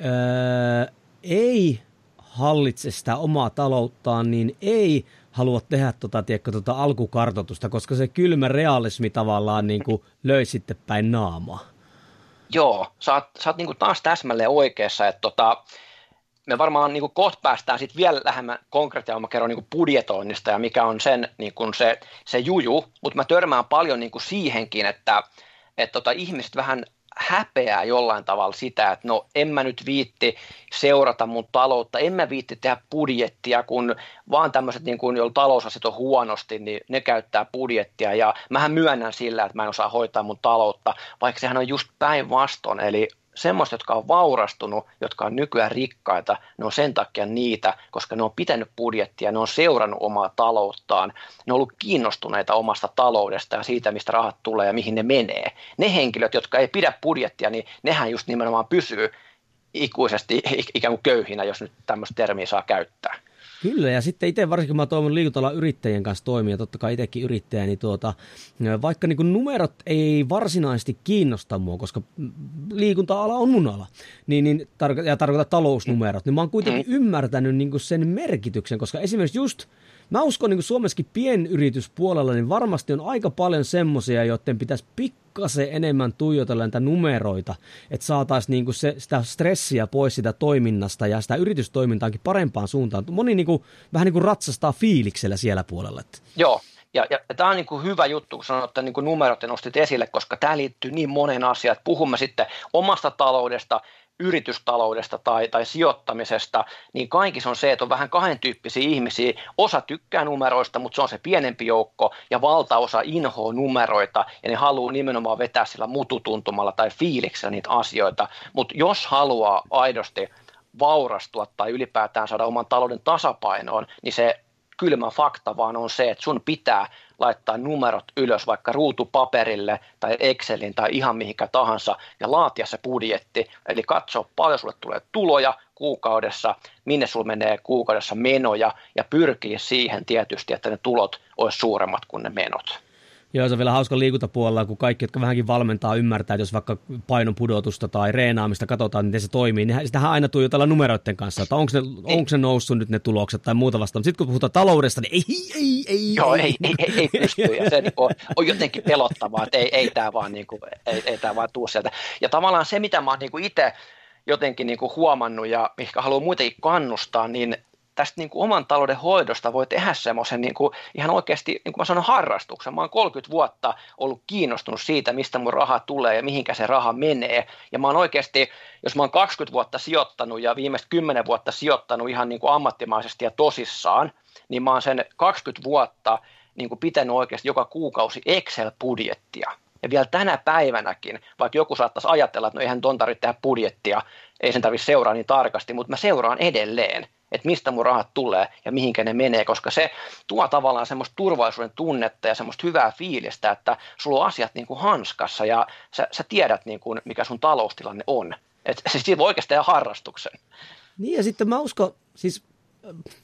öö, ei hallitse sitä omaa talouttaan, niin ei halua tehdä tota, tiedätkö, tota alkukartoitusta, koska se kylmä realismi tavallaan niin kuin löi sitten päin naamaa. Joo, sä oot, sä oot niin taas täsmälleen oikeassa, että tota, me varmaan niin kohta päästään sitten vielä lähemmän konkreettia, mä kerron niin budjetoinnista ja mikä on sen niin se, se juju, mutta mä törmään paljon niin siihenkin, että, että tota, ihmiset vähän häpeää jollain tavalla sitä, että no en mä nyt viitti seurata mun taloutta, en mä viitti tehdä budjettia, kun vaan tämmöiset, niin kun, joilla talousasiat on huonosti, niin ne käyttää budjettia. Ja mähän myönnän sillä, että mä en osaa hoitaa mun taloutta, vaikka sehän on just päinvastoin, eli semmoista, jotka on vaurastunut, jotka on nykyään rikkaita, ne on sen takia niitä, koska ne on pitänyt budjettia, ne on seurannut omaa talouttaan, ne on ollut kiinnostuneita omasta taloudesta ja siitä, mistä rahat tulee ja mihin ne menee. Ne henkilöt, jotka ei pidä budjettia, niin nehän just nimenomaan pysyy ikuisesti ikään kuin köyhinä, jos nyt tämmöistä termiä saa käyttää. Kyllä, ja sitten itse varsinkin mä toivon liikuntalan yrittäjien kanssa toimia, totta kai itsekin yrittäjä, niin tuota, vaikka niin numerot ei varsinaisesti kiinnosta mua, koska liikunta-ala on mun ala, niin, niin ja tarkoittaa talousnumerot, niin mä oon kuitenkin mm. ymmärtänyt niin sen merkityksen, koska esimerkiksi just Mä uskon niin Suomessakin pienyrityspuolella, niin varmasti on aika paljon semmoisia, joiden pitäisi pikkasen enemmän tuijotella näitä numeroita, että saataisiin niin se, sitä stressiä pois sitä toiminnasta ja sitä yritystoimintaankin parempaan suuntaan. Moni niin kuin, vähän niin kuin ratsastaa fiiliksellä siellä puolella. Joo, ja, ja, ja tämä on niin kuin hyvä juttu, kun sanoit, että niin kuin numerot nostit esille, koska tämä liittyy niin monen asiaan. Puhumme sitten omasta taloudesta, yritystaloudesta tai, tai sijoittamisesta, niin kaikissa on se, että on vähän kahden tyyppisiä ihmisiä. Osa tykkää numeroista, mutta se on se pienempi joukko, ja valtaosa inhoa numeroita, ja ne haluaa nimenomaan vetää sillä mututuntumalla tai fiiliksellä niitä asioita. Mutta jos haluaa aidosti vaurastua tai ylipäätään saada oman talouden tasapainoon, niin se kylmä fakta vaan on se, että sun pitää laittaa numerot ylös vaikka ruutupaperille tai Excelin tai ihan mihinkä tahansa ja laatia se budjetti. Eli katsoa paljon sulle tulee tuloja kuukaudessa, minne sulle menee kuukaudessa menoja ja pyrkiä siihen tietysti, että ne tulot olisi suuremmat kuin ne menot. Joo, se on vielä hauska liikuntapuolella, kun kaikki, jotka vähänkin valmentaa, ymmärtää, että jos vaikka painon pudotusta tai reenaamista katsotaan, miten se toimii, niin sitähän aina tuijotellaan numeroiden kanssa, että onko ne, onko se noussut nyt ne tulokset tai muuta vastaan. Sitten kun puhutaan taloudesta, niin ei, ei, ei. Joo, ei, ei, ei, ei pysty. Ja se niin kuin, on jotenkin pelottavaa, että ei, ei tämä vaan, niin kuin, ei, ei tää vaan tuu sieltä. Ja tavallaan se, mitä mä oon niin itse jotenkin niin kuin huomannut ja mikä haluan muitakin kannustaa, niin tästä niin kuin oman talouden hoidosta voi tehdä semmoisen niin kuin ihan oikeasti, niin kuin mä sanon, harrastuksen. Mä oon 30 vuotta ollut kiinnostunut siitä, mistä mun raha tulee ja mihinkä se raha menee. Ja mä oon oikeasti, jos mä oon 20 vuotta sijoittanut ja viimeiset 10 vuotta sijoittanut ihan niin kuin ammattimaisesti ja tosissaan, niin mä oon sen 20 vuotta niin kuin pitänyt oikeasti joka kuukausi Excel-budjettia. Ja vielä tänä päivänäkin, vaikka joku saattaisi ajatella, että no eihän ton tarvitse tehdä budjettia, ei sen tarvitse seuraa niin tarkasti, mutta mä seuraan edelleen että mistä mun rahat tulee ja mihinkä ne menee, koska se tuo tavallaan semmoista turvallisuuden tunnetta ja semmoista hyvää fiilistä, että sulla on asiat niin kuin hanskassa ja sä, sä tiedät, niin kuin, mikä sun taloustilanne on. Että siis siitä voi oikeasti tehdä harrastuksen. Niin ja sitten mä uskon, siis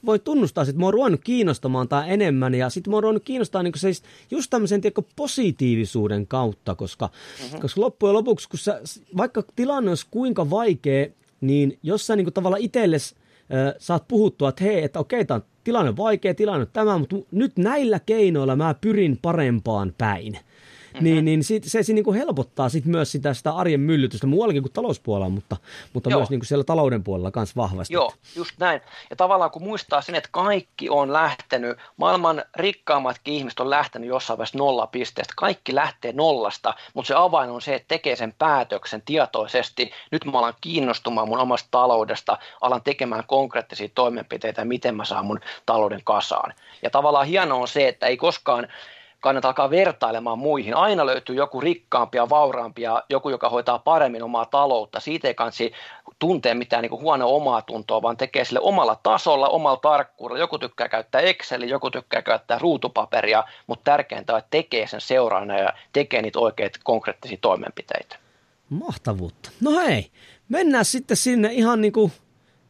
voi tunnustaa, että mä oon ruvennut kiinnostamaan tämä enemmän ja sitten mä oon ruvennut kiinnostaa niin siis just tämmöisen tiedätkö, positiivisuuden kautta, koska, mm-hmm. koska loppujen lopuksi, kun sä, vaikka tilanne olisi kuinka vaikea, niin jos sä niin kuin, tavallaan itsellesi saat puhuttua, että hei, että okei, tämä tilanne on vaikea, tilanne on tämä, mutta nyt näillä keinoilla mä pyrin parempaan päin. Niin, niin sit, se, se niin kuin helpottaa sit myös sitä, sitä arjen myllytystä muuallakin kuin talouspuolella, mutta, mutta myös niin kuin siellä talouden puolella myös vahvasti. Joo, just näin. Ja tavallaan kun muistaa sen, että kaikki on lähtenyt, maailman rikkaammatkin ihmiset on lähtenyt jossain vaiheessa nollapisteestä, kaikki lähtee nollasta, mutta se avain on se, että tekee sen päätöksen tietoisesti. Nyt mä alan kiinnostumaan mun omasta taloudesta, alan tekemään konkreettisia toimenpiteitä, miten mä saan mun talouden kasaan. Ja tavallaan hienoa on se, että ei koskaan kannattaa alkaa vertailemaan muihin. Aina löytyy joku rikkaampi ja vauraampi ja joku, joka hoitaa paremmin omaa taloutta. Siitä ei kansi tuntee mitään niin huonoa omaa tuntoa, vaan tekee sille omalla tasolla, omalla tarkkuudella. Joku tykkää käyttää Exceliä, joku tykkää käyttää ruutupaperia, mutta tärkeintä on, että tekee sen seuraana ja tekee niitä oikeita konkreettisia toimenpiteitä. Mahtavuutta. No hei, mennään sitten sinne ihan niin kuin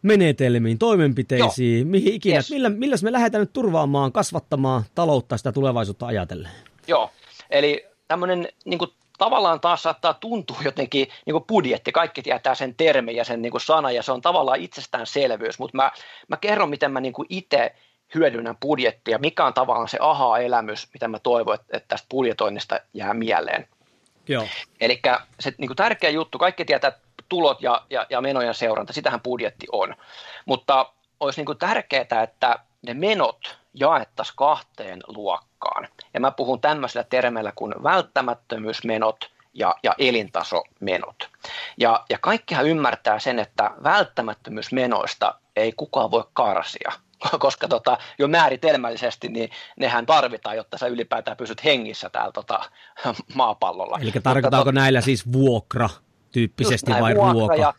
menetelmiin, toimenpiteisiin, Joo. mihin ikinä. Yes. Millä, millä me lähdetään nyt turvaamaan, kasvattamaan taloutta sitä tulevaisuutta ajatellen? Joo, eli tämmöinen niin kuin, tavallaan taas saattaa tuntua jotenkin niin kuin budjetti, kaikki tietää sen termi ja sen niin kuin sana ja se on tavallaan itsestäänselvyys, mutta mä, mä kerron, miten mä niin kuin itse hyödynnän budjettia, mikä on tavallaan se aha-elämys, mitä mä toivon, että, että tästä budjetoinnista jää mieleen. Eli se niin kuin tärkeä juttu, kaikki tietää, että tulot ja, ja, ja menojen seuranta, sitähän budjetti on. Mutta olisi niin tärkeää, että ne menot jaettaisiin kahteen luokkaan. Ja mä puhun tämmöisellä termeillä kuin välttämättömyysmenot ja, ja elintasomenot. Ja, ja kaikkihan ymmärtää sen, että välttämättömyysmenoista ei kukaan voi karsia, koska tota, jo määritelmällisesti niin nehän tarvitaan, jotta sä ylipäätään pysyt hengissä täällä tota, maapallolla. Eli tarkoitaanko Mutta, näillä siis vuokra, tyyppisesti vai ruoka? Ja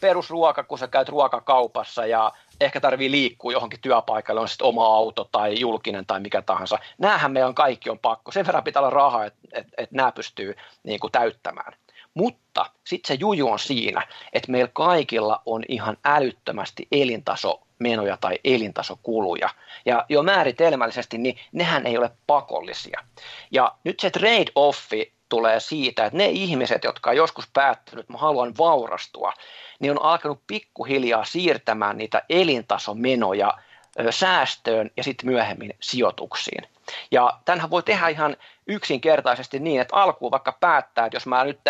perusruoka, kun sä käyt ruokakaupassa ja ehkä tarvii liikkua johonkin työpaikalle, on sitten oma auto tai julkinen tai mikä tahansa. Nämähän meidän kaikki on pakko. Sen verran pitää olla rahaa, että et, et nämä pystyy niin kuin, täyttämään. Mutta sitten se juju on siinä, että meillä kaikilla on ihan älyttömästi elintaso menoja tai elintasokuluja. Ja jo määritelmällisesti, niin nehän ei ole pakollisia. Ja nyt se trade-offi tulee siitä, että ne ihmiset, jotka on joskus päättänyt, että mä haluan vaurastua, niin on alkanut pikkuhiljaa siirtämään niitä elintasomenoja säästöön ja sitten myöhemmin sijoituksiin. Ja tämähän voi tehdä ihan yksinkertaisesti niin, että alkuun vaikka päättää, että jos mä nyt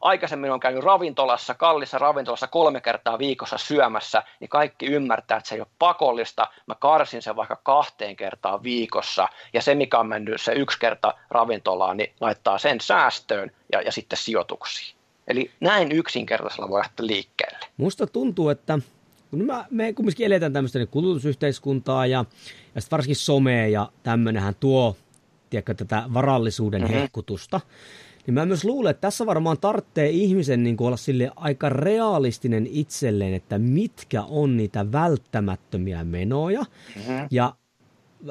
aikaisemmin on käynyt ravintolassa, kallissa ravintolassa kolme kertaa viikossa syömässä, niin kaikki ymmärtää, että se ei ole pakollista. Mä karsin sen vaikka kahteen kertaan viikossa, ja se, mikä on mennyt se yksi kerta ravintolaan, niin laittaa sen säästöön ja, ja sitten sijoituksiin. Eli näin yksinkertaisella voi lähteä liikkeelle. Musta tuntuu, että kun me, me kumminkin eletään tämmöistä niin kulutusyhteiskuntaa ja, ja sitten varsinkin somea ja tämmöinenhän tuo tiedätkö, tätä varallisuuden mm-hmm. hehkutusta. Niin mä myös luulen, että tässä varmaan tarvitsee ihmisen niin olla sille aika realistinen itselleen, että mitkä on niitä välttämättömiä menoja. Mm-hmm. Ja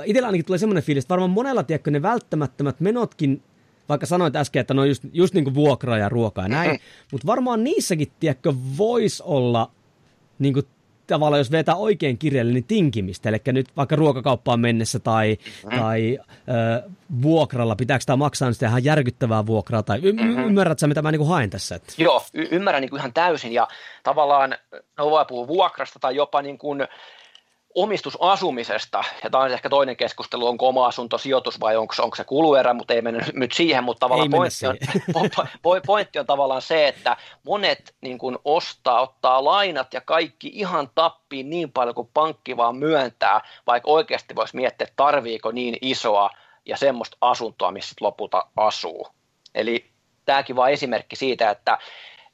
itsellä ainakin tulee semmoinen fiilis, että varmaan monella, tiedätkö, ne välttämättömät menotkin vaikka sanoit äsken, että ne on just, just niin kuin vuokra ja ruoka ja näin, mm-hmm. mutta varmaan niissäkin, tiedätkö, voisi olla niin kuin tavallaan, jos vetää oikein kirjalle, niin tinkimistä. Eli nyt vaikka ruokakauppaan mennessä tai, mm-hmm. tai ö, vuokralla, pitääkö tämä maksaa sitä ihan järkyttävää vuokraa? Tai y- mm-hmm. ymmärrätkö mitä mä niin kuin haen tässä? Että? Joo, y- ymmärrän niin kuin ihan täysin. Ja tavallaan, no voi puhua vuokrasta tai jopa niin kuin omistusasumisesta, ja tämä on ehkä toinen keskustelu, onko oma asunto sijoitus vai onko, onko se kuluerä, mutta ei mennä nyt siihen, mutta tavallaan pointti on, pointti on tavallaan se, että monet niin kuin ostaa, ottaa lainat ja kaikki ihan tappiin niin paljon kuin pankki vaan myöntää, vaikka oikeasti voisi miettiä, että tarviiko niin isoa ja semmoista asuntoa, missä lopulta asuu. Eli tämäkin vaan esimerkki siitä, että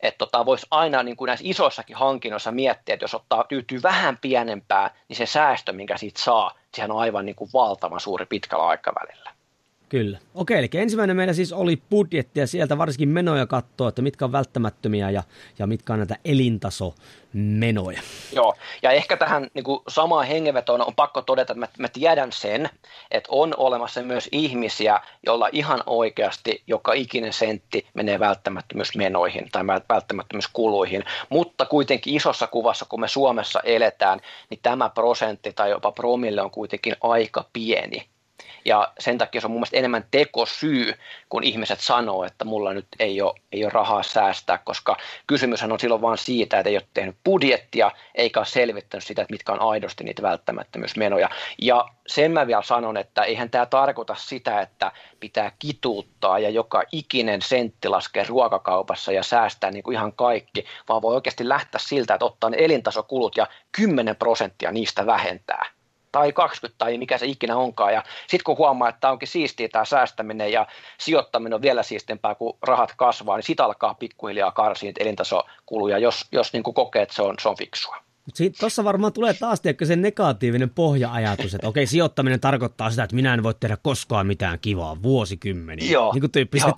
että tota, voisi aina niin kuin näissä isoissakin hankinnoissa miettiä, että jos ottaa tyytyy vähän pienempää, niin se säästö, minkä siitä saa, sehän on aivan niin kuin valtavan suuri pitkällä aikavälillä. Kyllä. Okei, eli ensimmäinen meillä siis oli budjetti ja sieltä varsinkin menoja katsoa, että mitkä on välttämättömiä ja, ja mitkä on näitä elintasomenoja. Joo, ja ehkä tähän niin kuin samaan hengenvetoon on pakko todeta, että mä, tiedän sen, että on olemassa myös ihmisiä, joilla ihan oikeasti joka ikinen sentti menee välttämättömyysmenoihin tai välttämättömyyskuluihin, mutta kuitenkin isossa kuvassa, kun me Suomessa eletään, niin tämä prosentti tai jopa promille on kuitenkin aika pieni ja sen takia se on mun mielestä enemmän tekosyy, kun ihmiset sanoo, että mulla nyt ei ole, ei ole rahaa säästää, koska kysymyshän on silloin vain siitä, että ei ole tehnyt budjettia, eikä ole selvittänyt sitä, että mitkä on aidosti niitä välttämättömyysmenoja. Ja sen mä vielä sanon, että eihän tämä tarkoita sitä, että pitää kituuttaa ja joka ikinen sentti laskee ruokakaupassa ja säästää niin kuin ihan kaikki, vaan voi oikeasti lähteä siltä, että ottaa ne elintasokulut ja 10 prosenttia niistä vähentää tai 20 tai mikä se ikinä onkaan. Ja sitten kun huomaa, että onkin siistiä tämä säästäminen ja sijoittaminen on vielä siistempää, kun rahat kasvaa, niin sitä alkaa pikkuhiljaa karsia elintasokuluja, jos, jos niin kuin kokee, että se on, se on fiksua. Tuossa varmaan tulee taas tiedätkö, se negatiivinen pohja-ajatus, että okei, sijoittaminen tarkoittaa sitä, että minä en voi tehdä koskaan mitään kivaa vuosikymmeniä. Joo, niin kuin tyyppiset.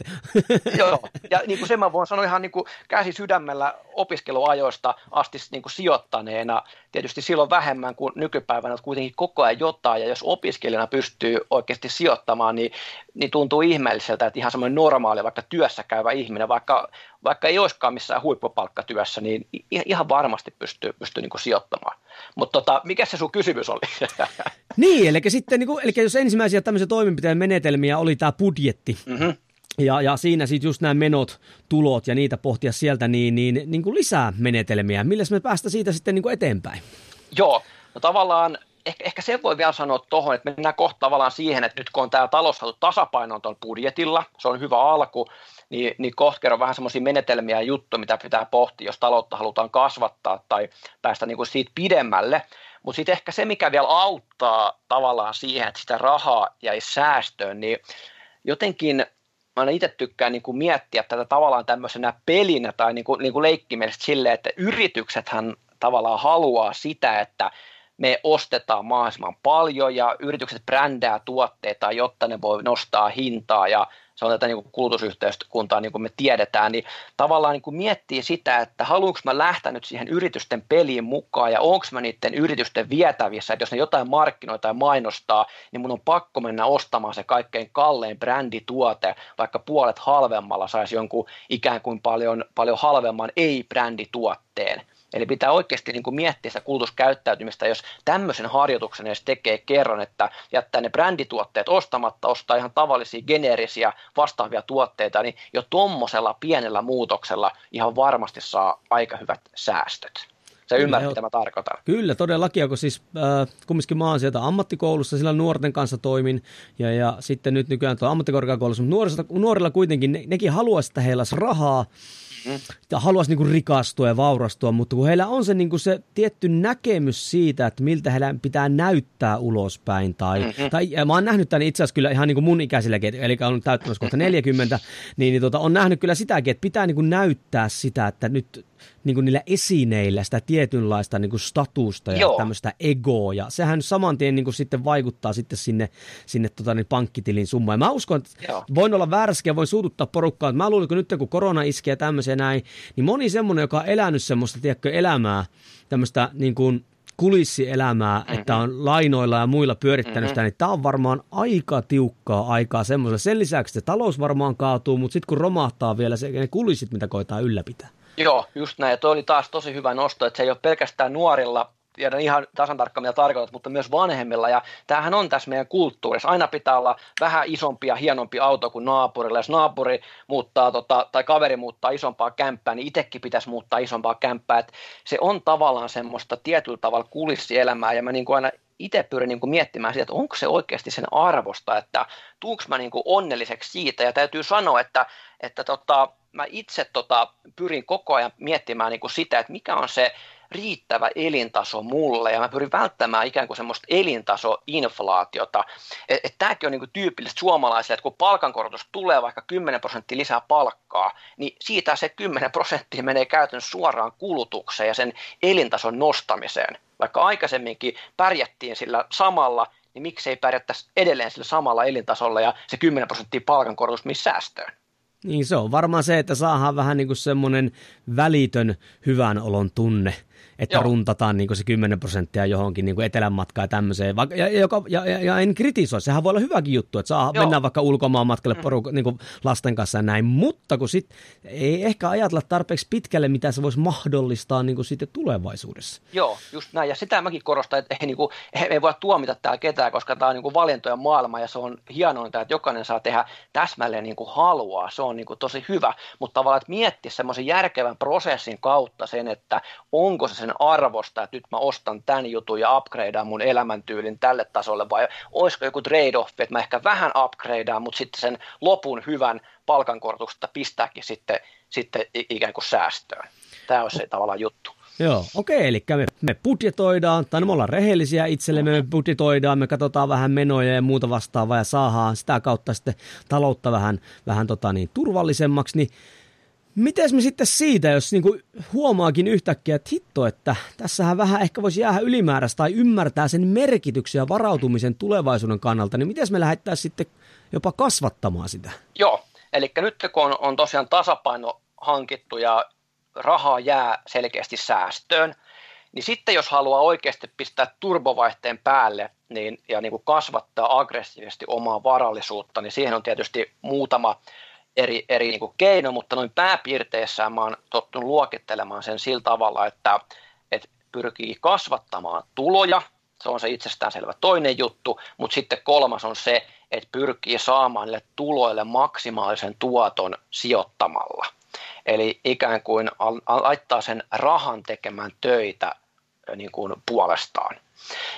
Joo, joo. ja niin kuin sen mä voin sanoa ihan niin kuin käsi sydämellä opiskeluajoista asti niin kuin sijoittaneena. Tietysti silloin vähemmän kuin nykypäivänä, että kuitenkin koko ajan jotain, ja jos opiskelijana pystyy oikeasti sijoittamaan, niin, niin tuntuu ihmeelliseltä, että ihan semmoinen normaali, vaikka työssä käyvä ihminen, vaikka, vaikka ei olisikaan missään huippupalkkatyössä, niin ihan varmasti pystyy, pystyy niin kuin sijoittamaan. Mutta tota, mikä se sun kysymys oli? niin, eli, sitten, niin kuin, eli jos ensimmäisiä tämmöisiä toimenpiteen menetelmiä oli tämä budjetti, mm-hmm. Ja, ja siinä sitten just nämä menot, tulot ja niitä pohtia sieltä, niin, niin, niin kuin lisää menetelmiä. Millä me päästä siitä sitten niin kuin eteenpäin? Joo, no tavallaan ehkä, ehkä sen voi vielä sanoa tuohon, että mennään kohta tavallaan siihen, että nyt kun on tämä talous saatu tasapainoon tuon budjetilla, se on hyvä alku, niin, niin kohta on vähän semmoisia menetelmiä ja juttuja, mitä pitää pohtia, jos taloutta halutaan kasvattaa tai päästä niin kuin siitä pidemmälle. Mutta sitten ehkä se, mikä vielä auttaa tavallaan siihen, että sitä rahaa jäisi säästöön, niin jotenkin mä itse tykkään niin kuin miettiä tätä tavallaan tämmöisenä pelinä tai niin kuin, niin kuin leikkimielessä silleen, että yrityksethän tavallaan haluaa sitä, että me ostetaan mahdollisimman paljon ja yritykset brändää tuotteita, jotta ne voi nostaa hintaa ja se on tätä niin kuin kulutusyhteiskuntaa, niin kuin me tiedetään, niin tavallaan niin kuin miettii sitä, että haluanko mä lähteä nyt siihen yritysten peliin mukaan ja onko mä niiden yritysten vietävissä, että jos ne jotain markkinoita ja mainostaa, niin mun on pakko mennä ostamaan se kaikkein kallein brändituote, vaikka puolet halvemmalla saisi jonkun ikään kuin paljon, paljon halvemman ei-brändituotteen. Eli pitää oikeasti niin kuin miettiä sitä kulutuskäyttäytymistä, jos tämmöisen harjoituksen edes tekee kerran, että jättää ne brändituotteet ostamatta, ostaa ihan tavallisia geneerisiä vastaavia tuotteita, niin jo tuommoisella pienellä muutoksella ihan varmasti saa aika hyvät säästöt. Sä ymmärrät, mitä mä tarkoitan. Kyllä, todellakin, kun siis äh, kumminkin mä oon sieltä ammattikoulussa, sillä nuorten kanssa toimin, ja, ja sitten nyt nykyään tuo ammattikorkeakoulussa, mutta nuorilla, nuorilla kuitenkin, ne, nekin haluaisi, että heillä olisi rahaa, mm. ja haluaisi niin kuin rikastua ja vaurastua, mutta kun heillä on se, niin kuin se tietty näkemys siitä, että miltä heillä pitää näyttää ulospäin, tai, mm-hmm. tai ja mä oon nähnyt tämän itse asiassa kyllä ihan niin kuin mun ikäisilläkin, eli on täyttämässä kohta 40, niin, niin tota, on nähnyt kyllä sitäkin, että pitää niin kuin näyttää sitä, että nyt niin kuin niillä esineillä sitä tietynlaista niin kuin statusta ja Joo. tämmöistä egoa. Ja sehän saman tien niin kuin sitten vaikuttaa sitten sinne, sinne tota, niin pankkitilin summaan. Ja mä uskon, että Joo. voin olla vääräskin ja voin suututtaa porukkaa. Mä luulen, että nyt kun korona iskee ja tämmöisiä näin, niin moni semmoinen, joka on elänyt semmoista, tiedätkö, elämää, tämmöistä niin kuin kulissielämää, mm-hmm. että on lainoilla ja muilla pyörittänyt mm-hmm. sitä, niin tämä on varmaan aika tiukkaa aikaa semmoiselle. Sen lisäksi että talous varmaan kaatuu, mutta sitten kun romahtaa vielä se, ne kulissit, mitä koetaan ylläpitää. Joo, just näin. Ja toi oli taas tosi hyvä nosto, että se ei ole pelkästään nuorilla, tiedän ihan tasan tarkkaan mitä tarkoitat, mutta myös vanhemmilla. Ja tämähän on tässä meidän kulttuurissa. Aina pitää olla vähän isompi ja hienompi auto kuin naapurilla. Jos naapuri muuttaa tota, tai kaveri muuttaa isompaa kämppää, niin itsekin pitäisi muuttaa isompaa kämppää. Et se on tavallaan semmoista tietyllä tavalla kulissielämää. Ja mä niin kuin aina itse pyrin niin kuin miettimään sitä, että onko se oikeasti sen arvosta, että tuunko mä niin kuin onnelliseksi siitä. Ja täytyy sanoa, että, että tota, mä itse tota, pyrin koko ajan miettimään niin kuin sitä, että mikä on se riittävä elintaso mulle, ja mä pyrin välttämään ikään kuin semmoista elintasoinflaatiota. Että et tämäkin on niin kuin tyypillistä suomalaisille, että kun palkankorotus tulee vaikka 10 prosenttia lisää palkkaa, niin siitä se 10 prosenttia menee käytännössä suoraan kulutukseen ja sen elintason nostamiseen. Vaikka aikaisemminkin pärjättiin sillä samalla, niin miksei pärjättäisi edelleen sillä samalla elintasolla ja se 10 prosenttia palkankorotus missä säästöön. Niin se on varmaan se, että saadaan vähän niin kuin semmoinen välitön hyvän olon tunne että Joo. runtataan niin se 10 prosenttia johonkin niin etelän matkaan ja tämmöiseen. ja, ja, ja, ja, ja, en kritisoi, sehän voi olla hyväkin juttu, että saa Joo. mennä vaikka ulkomaan matkalle mm. poru, niin lasten kanssa ja näin, mutta kun sit ei ehkä ajatella tarpeeksi pitkälle, mitä se voisi mahdollistaa niin kuin sitten tulevaisuudessa. Joo, just näin, ja sitä mäkin korostan, että ei, niin kuin, ei voi tuomita täällä ketään, koska tämä on niin kuin valintojen maailma, ja se on hienointa, että jokainen saa tehdä täsmälleen niin kuin haluaa, se on niin kuin tosi hyvä, mutta tavallaan, että miettiä semmoisen järkevän prosessin kautta sen, että onko se sen arvosta, että nyt mä ostan tämän jutun ja upgradean mun elämäntyylin tälle tasolle, vai olisiko joku trade-off, että mä ehkä vähän upgradean, mutta sitten sen lopun hyvän palkankorotusta pistääkin sitten, sitten ikään kuin säästöön. Tämä olisi se tavallaan juttu. Joo, okei, eli me, me budjetoidaan, tai no me ollaan rehellisiä itsellemme, me budjetoidaan, me katsotaan vähän menoja ja muuta vastaavaa ja saadaan sitä kautta sitten taloutta vähän, vähän tota niin, turvallisemmaksi, niin Miten me sitten siitä, jos niinku huomaakin yhtäkkiä, että hitto, että tässähän vähän ehkä voisi jäädä ylimääräistä tai ymmärtää sen merkityksen ja varautumisen tulevaisuuden kannalta, niin miten me lähdettäisiin sitten jopa kasvattamaan sitä? Joo, eli nyt kun on, on tosiaan tasapaino hankittu ja rahaa jää selkeästi säästöön, niin sitten jos haluaa oikeasti pistää turbovaihteen päälle niin, ja niin kuin kasvattaa aggressiivisesti omaa varallisuutta, niin siihen on tietysti muutama eri, eri niin kuin keino, mutta noin pääpiirteissään mä oon tottunut luokittelemaan sen sillä tavalla, että, että pyrkii kasvattamaan tuloja, se on se itsestäänselvä toinen juttu, mutta sitten kolmas on se, että pyrkii saamaan niille tuloille maksimaalisen tuoton sijoittamalla. Eli ikään kuin laittaa sen rahan tekemään töitä niin kuin puolestaan.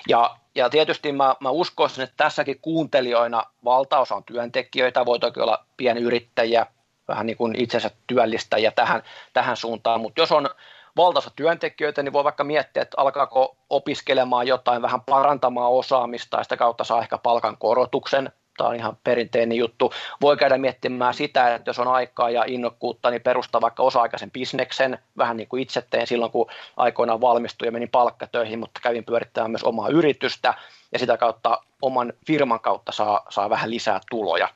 Ja, ja tietysti mä, mä uskoisin, että tässäkin kuuntelijoina valtaosa on työntekijöitä, voi toki olla pienyrittäjiä, vähän niin kuin itsensä työllistäjiä tähän, tähän suuntaan, mutta jos on valtaosa työntekijöitä, niin voi vaikka miettiä, että alkaako opiskelemaan jotain, vähän parantamaan osaamista ja sitä kautta saa ehkä palkan korotuksen tämä on ihan perinteinen juttu. Voi käydä miettimään sitä, että jos on aikaa ja innokkuutta, niin perustaa vaikka osa-aikaisen bisneksen, vähän niin kuin itse tein silloin, kun aikoinaan valmistuin ja menin palkkatöihin, mutta kävin pyörittämään myös omaa yritystä ja sitä kautta oman firman kautta saa, saa vähän lisää tuloja.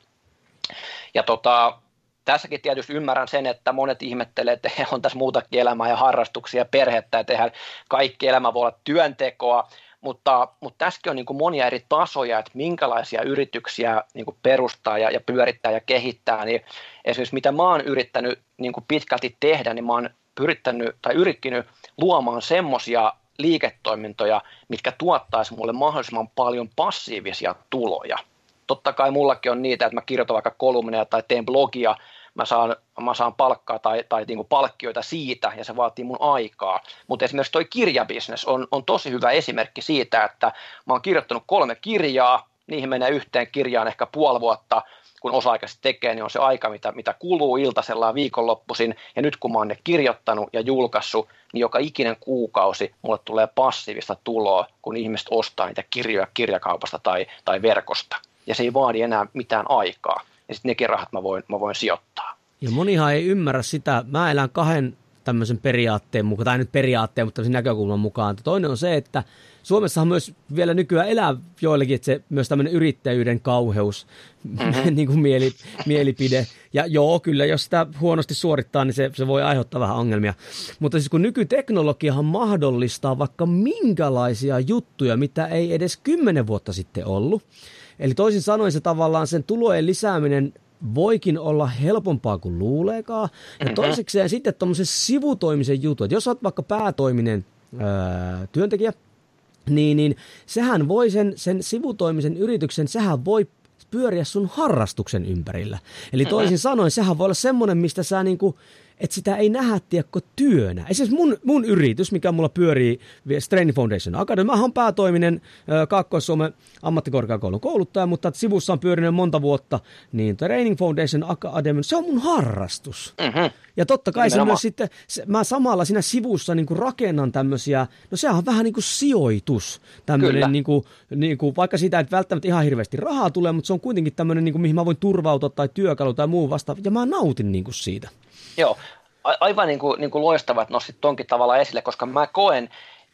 Ja tota, tässäkin tietysti ymmärrän sen, että monet ihmettelee, että on tässä muutakin elämää ja harrastuksia ja perhettä, ja tehdään kaikki elämä voi olla työntekoa, mutta, mutta tässäkin on niin kuin monia eri tasoja, että minkälaisia yrityksiä niin kuin perustaa ja, ja pyörittää ja kehittää. Niin esimerkiksi mitä mä oon yrittänyt niin kuin pitkälti tehdä, niin mä oon pyrittänyt tai yrittänyt luomaan semmoisia liiketoimintoja, mitkä tuottaisi mulle mahdollisimman paljon passiivisia tuloja. Totta kai mullakin on niitä, että mä kirjoitan vaikka kolumneja tai teen blogia, mä saan, mä saan palkkaa tai, tai niin kuin palkkioita siitä ja se vaatii mun aikaa. Mutta esimerkiksi toi kirjabisnes on, on tosi hyvä esimerkki siitä, että mä oon kirjoittanut kolme kirjaa, niihin menee yhteen kirjaan ehkä puoli vuotta, kun osa-aikaisesti tekee, niin on se aika, mitä, mitä kuluu iltasellaan viikonloppuisin. Ja nyt kun mä oon ne kirjoittanut ja julkaissut, niin joka ikinen kuukausi mulle tulee passiivista tuloa, kun ihmiset ostaa niitä kirjoja kirjakaupasta tai, tai verkosta. Ja se ei vaadi enää mitään aikaa ja sitten nekin rahat mä voin, mä voin sijoittaa. Ja monihan ei ymmärrä sitä, mä elän kahden tämmöisen periaatteen mukaan, tai nyt periaatteen, mutta tämmöisen näkökulman mukaan. Toinen on se, että Suomessahan myös vielä nykyään elää joillekin että se, myös tämmöinen yrittäjyyden kauheus, mm-hmm. niin kuin mieli, mielipide. Ja joo, kyllä, jos sitä huonosti suorittaa, niin se, se voi aiheuttaa vähän ongelmia. Mutta siis kun nykyteknologiahan mahdollistaa vaikka minkälaisia juttuja, mitä ei edes kymmenen vuotta sitten ollut. Eli toisin sanoen se tavallaan sen tulojen lisääminen voikin olla helpompaa kuin luuleekaan. Ja mm-hmm. toisekseen sitten tuommoisen sivutoimisen jutun, että jos olet vaikka päätoiminen öö, työntekijä, niin, niin sehän voi sen, sen sivutoimisen yrityksen, sehän voi pyöriä sun harrastuksen ympärillä. Eli toisin sanoen, sehän voi olla semmoinen, mistä sä niinku että sitä ei nähdä tiekko työnä. Esimerkiksi mun, mun yritys, mikä mulla pyörii Training Foundation Academy, mä oon päätoiminen Kaakkois-Suomen ammattikorkeakoulun kouluttaja, mutta sivussa on pyörinyt monta vuotta, niin Training Foundation Academy, se on mun harrastus. Mm-hmm. Ja totta kai se myös sitten, se, mä samalla siinä sivussa niin kuin rakennan tämmöisiä, no sehän on vähän niin kuin sijoitus, tämmöinen niin kuin, niin kuin, vaikka siitä ei välttämättä ihan hirveästi rahaa tulee, mutta se on kuitenkin tämmöinen, niin kuin, mihin mä voin turvautua tai työkalu tai muu vastaava, ja mä nautin niin kuin siitä. Joo, aivan niin kuin, niin kuin loistavat nostit tonkin tavalla esille, koska mä koen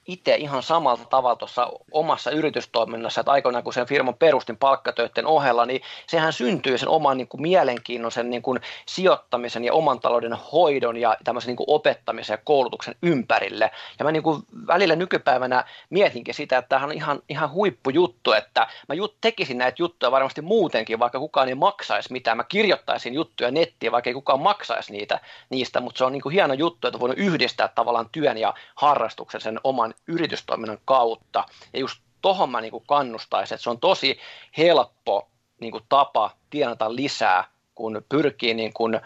itse ihan samalta tavalla tuossa omassa yritystoiminnassa, että aikoinaan kun sen firman perustin palkkatöiden ohella, niin sehän syntyy sen oman niin kuin mielenkiinnon, sen niin kuin sijoittamisen ja oman talouden hoidon ja tämmöisen niin kuin opettamisen ja koulutuksen ympärille. Ja mä niin kuin välillä nykypäivänä mietinkin sitä, että tämähän on ihan, ihan huippujuttu, että mä jut, tekisin näitä juttuja varmasti muutenkin, vaikka kukaan ei maksaisi mitään. Mä kirjoittaisin juttuja nettiin, vaikka ei kukaan maksaisi niitä, niistä, mutta se on niin kuin hieno juttu, että voin yhdistää tavallaan työn ja harrastuksen sen oman yritystoiminnan kautta. Ja just tohon mä niin kuin kannustaisin, että se on tosi helppo niin kuin tapa tienata lisää, kun pyrkii niin kuin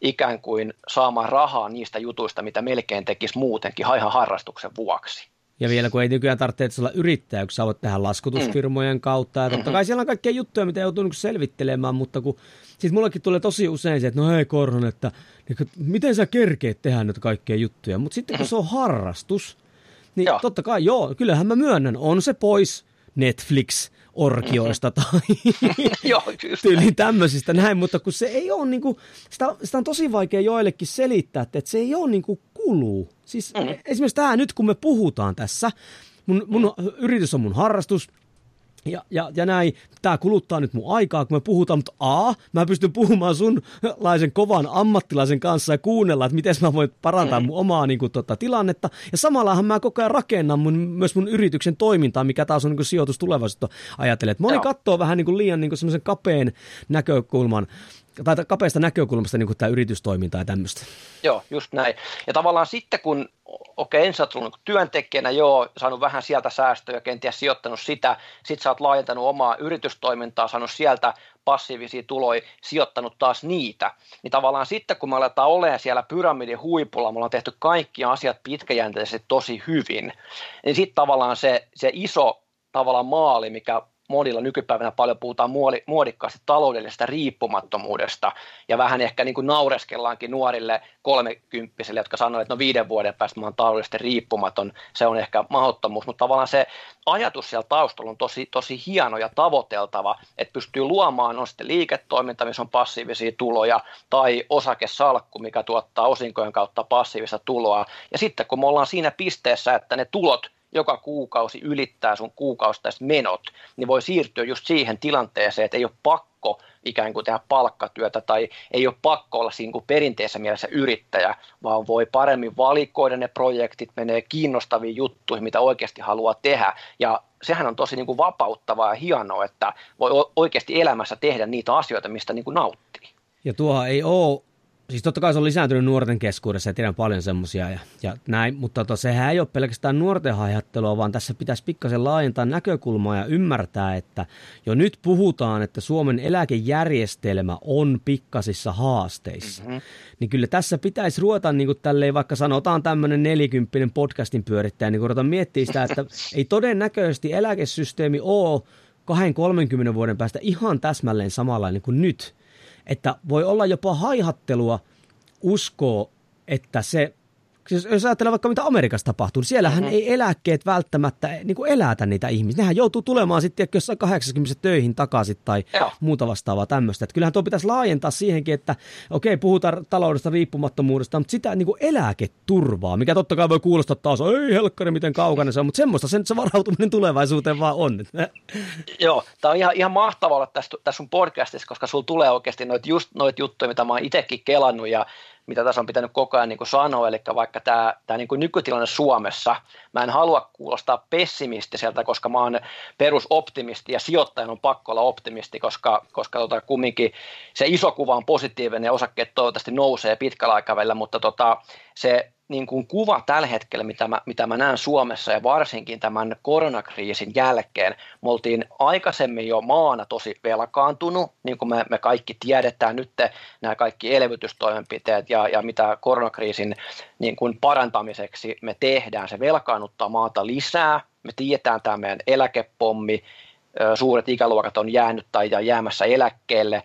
ikään kuin saamaan rahaa niistä jutuista, mitä melkein tekisi muutenkin ihan harrastuksen vuoksi. Ja vielä kun ei nykyään tarvitse olla yrittäjä, kun sä voit tehdä laskutusfirmojen kautta. Ja totta kai siellä on kaikkia juttuja, mitä joutuu niin selvittelemään, mutta kun siis mullakin tulee tosi usein se, että no hei Korhon, että niin, miten sä kerkeet tehdä nyt kaikkia juttuja. Mutta sitten kun se on harrastus, niin joo. totta kai joo, kyllähän mä myönnän, on se pois Netflix, orkioista tai Joo, just tyyliin tämmöisistä näin, mutta kun se ei ole, niin kuin, sitä, sitä on tosi vaikea joillekin selittää, että se ei ole niin kuin kuluu. Siis mm. esimerkiksi tämä nyt, kun me puhutaan tässä, mun, mun yritys on mun harrastus, ja, ja, ja näin, tämä kuluttaa nyt mun aikaa, kun me puhutaan, mutta A, mä pystyn puhumaan sunlaisen kovan ammattilaisen kanssa ja kuunnella, että miten mä voin parantaa mun omaa niin kuin, tota, tilannetta. Ja samallahan mä koko ajan rakennan mun, myös mun yrityksen toimintaa, mikä taas on niin kuin, sijoitus tulevaisuutta ajatellen. Moni katsoo vähän niin kuin, liian niin kuin, semmoisen kapeen näkökulman tai kapeasta näkökulmasta niin tämä yritystoiminta ja tämmöistä. Joo, just näin. Ja tavallaan sitten kun, okei, okay, ensin olet tullut työntekijänä, joo, saanut vähän sieltä säästöjä, kenties sijoittanut sitä, sitten sä oot laajentanut omaa yritystoimintaa, saanut sieltä passiivisia tuloja, sijoittanut taas niitä, niin tavallaan sitten kun me aletaan olemaan siellä pyramidin huipulla, me ollaan tehty kaikki asiat pitkäjänteisesti tosi hyvin, niin sitten tavallaan se, se iso tavallaan maali, mikä monilla nykypäivänä paljon puhutaan muodikkaasti taloudellisesta riippumattomuudesta ja vähän ehkä niin kuin naureskellaankin nuorille kolmekymppisille, jotka sanoo, että no viiden vuoden päästä mä oon taloudellisesti riippumaton, se on ehkä mahdottomuus, mutta tavallaan se ajatus siellä taustalla on tosi, tosi hieno ja tavoiteltava, että pystyy luomaan on sitten liiketoiminta, missä on passiivisia tuloja, tai osakesalkku, mikä tuottaa osinkojen kautta passiivista tuloa, ja sitten kun me ollaan siinä pisteessä, että ne tulot joka kuukausi ylittää sun kuukausittaiset menot, niin voi siirtyä just siihen tilanteeseen, että ei ole pakko ikään kuin tehdä palkkatyötä tai ei ole pakko olla siinä kuin perinteisessä mielessä yrittäjä, vaan voi paremmin valikoida ne projektit, menee kiinnostaviin juttuihin, mitä oikeasti haluaa tehdä ja sehän on tosi niin kuin vapauttavaa ja hienoa, että voi oikeasti elämässä tehdä niitä asioita, mistä niin kuin nauttii. Ja tuo ei ole Siis totta kai se on lisääntynyt nuorten keskuudessa ja tiedän paljon semmoisia ja, ja näin, mutta tota, sehän ei ole pelkästään nuorten haihattelua, vaan tässä pitäisi pikkasen laajentaa näkökulmaa ja ymmärtää, että jo nyt puhutaan, että Suomen eläkejärjestelmä on pikkasissa haasteissa. Mm-hmm. Niin kyllä tässä pitäisi ruveta niin kuin tälleen, vaikka sanotaan tämmöinen nelikymppinen podcastin pyörittäjä, niin ruveta miettiä sitä, että ei todennäköisesti eläkesysteemi ole 20-30 vuoden päästä ihan täsmälleen samanlainen kuin nyt – että voi olla jopa haihattelua uskoa, että se siis jos ajatellaan vaikka mitä Amerikassa tapahtuu, niin siellähän mm-hmm. ei eläkkeet välttämättä niin kuin elätä niitä ihmisiä. Nehän joutuu tulemaan sitten jossain 80 töihin takaisin tai Joo. muuta vastaavaa tämmöistä. Että kyllähän tuo pitäisi laajentaa siihenkin, että okei, puhutaan taloudesta riippumattomuudesta, mutta sitä niin kuin eläketurvaa, mikä totta kai voi kuulostaa taas, ei helkkari, miten kaukana se on, mutta semmoista sen, se varautuminen tulevaisuuteen vaan on. Joo, tämä on ihan, ihan mahtavaa olla tässä, tässä sun podcastissa, koska sulla tulee oikeasti noita just noita juttuja, mitä mä oon itsekin kelannut ja mitä tässä on pitänyt koko ajan niin kuin sanoa, eli vaikka tämä, tämä niin kuin nykytilanne Suomessa, mä en halua kuulostaa pessimistiseltä, koska mä oon perusoptimisti ja sijoittajan on pakko olla optimisti, koska, koska tota, kumminkin se iso kuva on positiivinen ja osakkeet toivottavasti nousee pitkällä aikavälillä, mutta tota, se niin kuin kuva tällä hetkellä, mitä mä, mitä mä näen Suomessa ja varsinkin tämän koronakriisin jälkeen, me oltiin aikaisemmin jo maana tosi velkaantunut, niin kuin me, me kaikki tiedetään nyt nämä kaikki elvytystoimenpiteet ja, ja mitä koronakriisin niin kuin parantamiseksi me tehdään, se velkaannuttaa maata lisää, me tiedetään tämä meidän eläkepommi, suuret ikäluokat on jäänyt tai jäämässä eläkkeelle,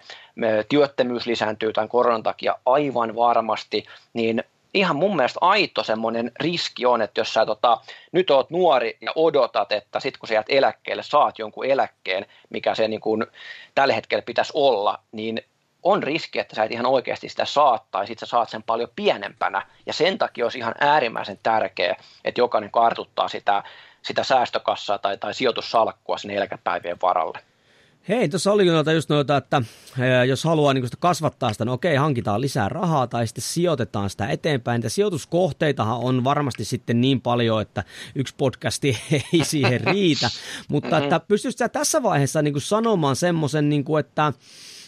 työttömyys lisääntyy tämän koronan takia aivan varmasti, niin ihan mun mielestä aito semmoinen riski on, että jos sä tota, nyt oot nuori ja odotat, että sit kun sä jäät eläkkeelle, saat jonkun eläkkeen, mikä se niin kuin tällä hetkellä pitäisi olla, niin on riski, että sä et ihan oikeasti sitä saat, tai sit sä saat sen paljon pienempänä, ja sen takia olisi ihan äärimmäisen tärkeää, että jokainen kartuttaa sitä, sitä säästökassaa tai, tai sijoitussalkkua sinne eläkepäivien varalle. Hei, tuossa oli noita just noita, että jos haluaa niin sitä kasvattaa sitä, no okei, hankitaan lisää rahaa tai sitten sijoitetaan sitä eteenpäin. Ja sijoituskohteitahan on varmasti sitten niin paljon, että yksi podcasti ei siihen riitä. Mutta että pystyisit tässä vaiheessa niin kuin sanomaan semmoisen, niin kuin, että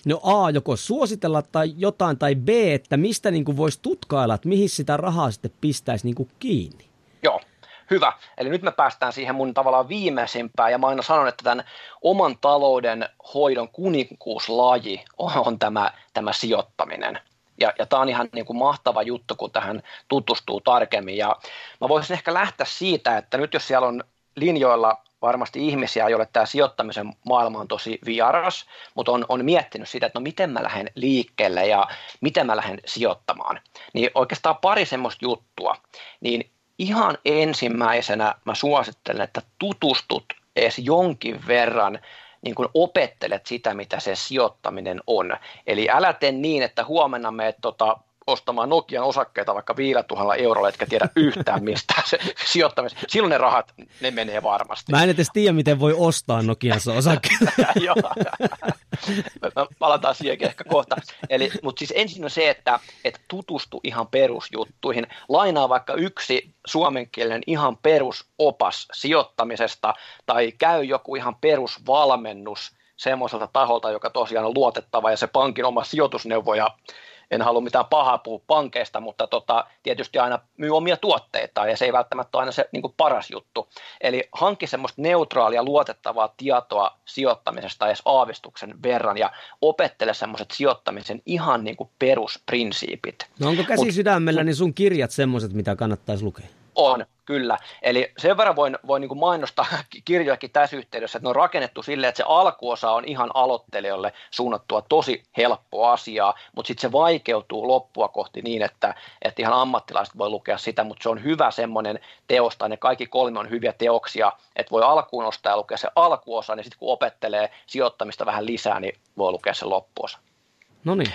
no A, joko suositella tai jotain, tai B, että mistä niin kuin voisi tutkailla, että mihin sitä rahaa sitten pistäisi niin kuin kiinni? Joo, Hyvä. Eli nyt me päästään siihen mun tavallaan viimeisimpään, ja mä aina sanon, että tämän oman talouden hoidon kuninkuuslaji on tämä, tämä sijoittaminen. Ja, ja tämä on ihan niin kuin mahtava juttu, kun tähän tutustuu tarkemmin. Ja mä voisin ehkä lähteä siitä, että nyt jos siellä on linjoilla varmasti ihmisiä, joille tämä sijoittamisen maailma on tosi vieras, mutta on, on miettinyt sitä, että no miten mä lähden liikkeelle ja miten mä lähden sijoittamaan. Niin oikeastaan pari semmoista juttua. Niin ihan ensimmäisenä mä suosittelen, että tutustut edes jonkin verran niin kuin opettelet sitä, mitä se sijoittaminen on. Eli älä tee niin, että huomenna me tota, ostamaan Nokian osakkeita vaikka 5000 eurolla, etkä tiedä yhtään mistä se sijoittamista. Silloin ne rahat, ne menee varmasti. Mä en edes tiedä, miten voi ostaa Nokiassa osakkeita. Joo, palataan siihenkin ehkä kohta. Eli, mutta siis ensin on se, että, että tutustu ihan perusjuttuihin. Lainaa vaikka yksi suomenkielinen ihan perusopas sijoittamisesta tai käy joku ihan perusvalmennus semmoiselta taholta, joka tosiaan on luotettava ja se pankin oma sijoitusneuvoja en halua mitään pahaa puhua pankeista, mutta tota, tietysti aina myy omia tuotteita ja se ei välttämättä ole aina se niin kuin paras juttu. Eli hankki semmoista neutraalia, luotettavaa tietoa sijoittamisesta edes aavistuksen verran ja opettele semmoiset sijoittamisen ihan niin kuin perusprinsiipit. No onko käsi Mut, sydämellä niin sun kirjat semmoiset, mitä kannattaisi lukea? On, kyllä. Eli sen verran voin, voin niin mainostaa kirjojakin tässä yhteydessä, että ne on rakennettu silleen, että se alkuosa on ihan aloittelijoille suunnattua tosi helppo asiaa, mutta sitten se vaikeutuu loppua kohti niin, että, että ihan ammattilaiset voi lukea sitä, mutta se on hyvä semmoinen teosta, ne kaikki kolme on hyviä teoksia, että voi alkuun ostaa ja lukea se alkuosa, niin sitten kun opettelee sijoittamista vähän lisää, niin voi lukea se loppuosa. No niin.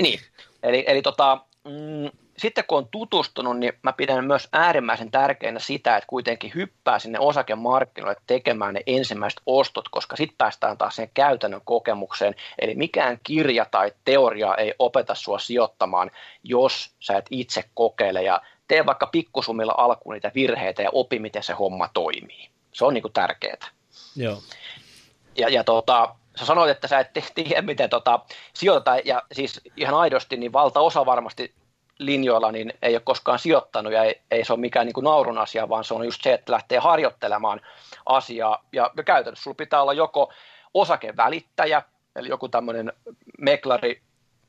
Niin, eli, eli tota, mm, sitten kun on tutustunut, niin mä pidän myös äärimmäisen tärkeänä sitä, että kuitenkin hyppää sinne osakemarkkinoille tekemään ne ensimmäiset ostot, koska sitten päästään taas sen käytännön kokemukseen. Eli mikään kirja tai teoria ei opeta sua sijoittamaan, jos sä et itse kokeile ja tee vaikka pikkusumilla alkuun niitä virheitä ja opi, miten se homma toimii. Se on niinku tärkeää. Joo. Ja, ja tota, sä sanoit, että sä et tiedä, miten tota, sijoitetaan, ja siis ihan aidosti, niin valtaosa varmasti linjoilla niin ei ole koskaan sijoittanut ja ei, ei se ole mikään niin kuin naurun asia, vaan se on just se, että lähtee harjoittelemaan asiaa. Ja, ja käytännössä sulla pitää olla joko osakevälittäjä, eli joku tämmöinen meklari,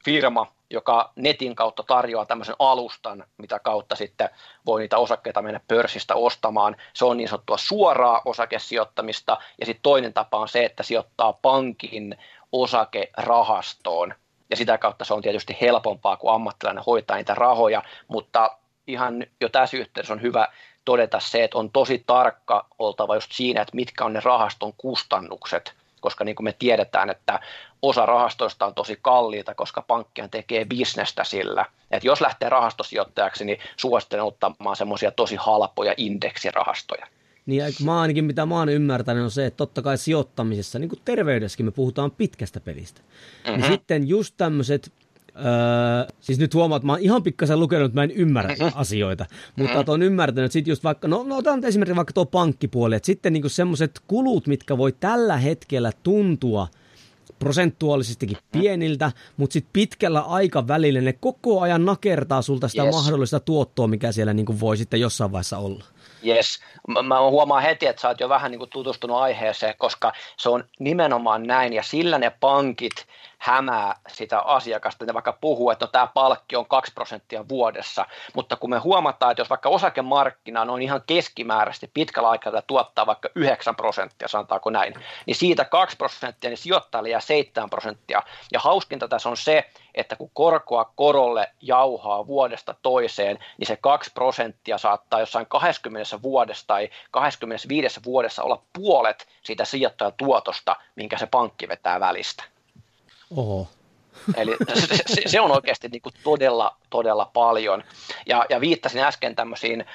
firma, joka netin kautta tarjoaa tämmöisen alustan, mitä kautta sitten voi niitä osakkeita mennä pörssistä ostamaan. Se on niin sanottua suoraa osakesijoittamista, ja sitten toinen tapa on se, että sijoittaa pankin osakerahastoon, ja sitä kautta se on tietysti helpompaa, kun ammattilainen hoitaa niitä rahoja, mutta ihan jo tässä yhteydessä on hyvä todeta se, että on tosi tarkka oltava just siinä, että mitkä on ne rahaston kustannukset, koska niin kuin me tiedetään, että osa rahastoista on tosi kalliita, koska pankkihan tekee bisnestä sillä. Että jos lähtee rahastosijoittajaksi, niin suosittelen ottamaan semmoisia tosi halpoja indeksirahastoja. Niin mä ainakin mitä mä oon ymmärtänyt on se, että totta kai sijoittamisessa, niin kuin terveydessäkin me puhutaan pitkästä pelistä. Niin mm-hmm. Niin sitten just tämmöiset Öö, siis nyt huomaat, että mä oon ihan pikkasen lukenut, että mä en ymmärrä mm-hmm. asioita, mutta mm-hmm. oon ymmärtänyt, että sitten just vaikka, no, no otan esimerkiksi vaikka tuo pankkipuoli, että sitten niinku semmoiset kulut, mitkä voi tällä hetkellä tuntua prosentuaalisestikin pieniltä, mutta sitten pitkällä aikavälillä ne koko ajan nakertaa sulta sitä yes. mahdollista tuottoa, mikä siellä niinku voi sitten jossain vaiheessa olla. Yes, mä huomaan heti, että sä oot jo vähän niin kuin tutustunut aiheeseen, koska se on nimenomaan näin, ja sillä ne pankit hämää sitä asiakasta, ne vaikka puhuu, että no, tämä palkki on 2 prosenttia vuodessa, mutta kun me huomataan, että jos vaikka osakemarkkina on ihan keskimääräisesti pitkällä aikavälillä tuottaa vaikka 9 prosenttia, sanotaanko näin, niin siitä 2 prosenttia, niin sijoittajalle jää 7 prosenttia, ja hauskinta tässä on se, että kun korkoa korolle jauhaa vuodesta toiseen, niin se 2 prosenttia saattaa jossain 20 vuodessa tai 25 vuodessa olla puolet siitä sijoittajan tuotosta, minkä se pankki vetää välistä. Oho. Eli se, se on oikeasti niin kuin todella, todella paljon. Ja, ja viittasin äsken tämmöisiin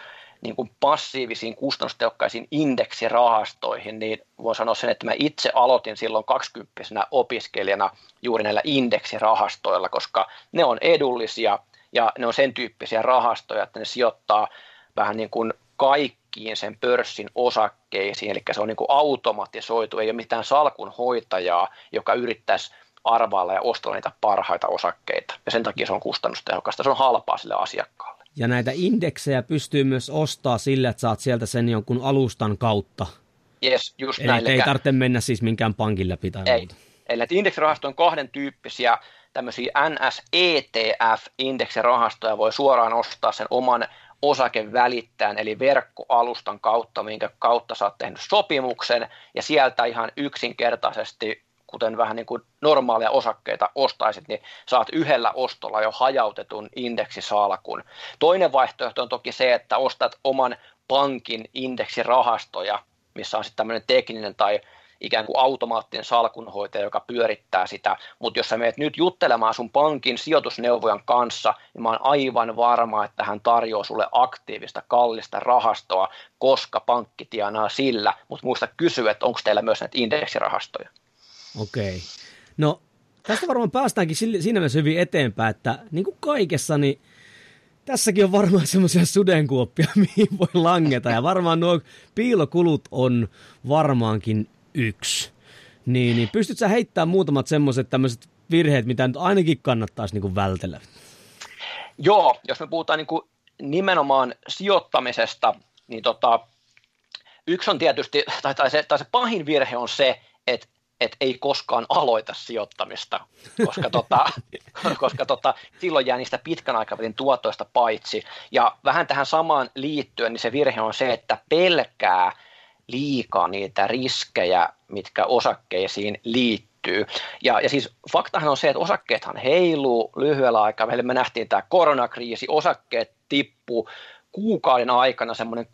niin kuin passiivisiin kustannustehokkaisiin indeksirahastoihin, niin voin sanoa sen, että mä itse aloitin silloin 20 opiskelijana juuri näillä indeksirahastoilla, koska ne on edullisia ja ne on sen tyyppisiä rahastoja, että ne sijoittaa vähän niin kuin kaikkiin sen pörssin osakkeisiin, eli se on niin kuin automatisoitu, ei ole mitään salkunhoitajaa, joka yrittäisi arvailla ja ostella niitä parhaita osakkeita. Ja sen takia se on kustannustehokasta, se on halpaa sille asiakkaalle. Ja näitä indeksejä pystyy myös ostaa sillä, että saat sieltä sen jonkun alustan kautta. Yes, just Eli näin. ei tarvitse mennä siis minkään pankin läpi tai ei. Muuta. Eli näitä indeksirahastoja on kahden tyyppisiä, tämmöisiä NSETF-indeksirahastoja voi suoraan ostaa sen oman osakevälittäjän, eli verkkoalustan kautta, minkä kautta sä oot tehnyt sopimuksen, ja sieltä ihan yksinkertaisesti kuten vähän niin kuin normaalia osakkeita ostaisit, niin saat yhdellä ostolla jo hajautetun indeksisalkun. Toinen vaihtoehto on toki se, että ostat oman pankin indeksirahastoja, missä on sitten tämmöinen tekninen tai ikään kuin automaattinen salkunhoitaja, joka pyörittää sitä, mutta jos sä meet nyt juttelemaan sun pankin sijoitusneuvojan kanssa, niin mä oon aivan varma, että hän tarjoaa sulle aktiivista, kallista rahastoa, koska pankki tienaa sillä, mutta muista kysyä, että onko teillä myös näitä indeksirahastoja. Okei. No tästä varmaan päästäänkin siinä mielessä hyvin eteenpäin, että niin kuin kaikessa, niin tässäkin on varmaan semmoisia sudenkuoppia, mihin voi langeta. Ja varmaan nuo piilokulut on varmaankin yksi. Niin, niin pystytkö sä heittämään muutamat semmoiset tämmöiset virheet, mitä nyt ainakin kannattaisi niin kuin vältellä? Joo, jos me puhutaan niin kuin nimenomaan sijoittamisesta, niin tota, yksi on tietysti, tai, tai, se, tai se pahin virhe on se, että että ei koskaan aloita sijoittamista, koska, tota, koska tota, silloin jää niistä pitkän aikavälin tuotoista paitsi. Ja vähän tähän samaan liittyen, niin se virhe on se, että pelkää liikaa niitä riskejä, mitkä osakkeisiin liittyy. Ja, ja siis faktahan on se, että osakkeethan heiluu lyhyellä aikavälillä. Me nähtiin tämä koronakriisi, osakkeet tippuu kuukauden aikana semmoinen 30-40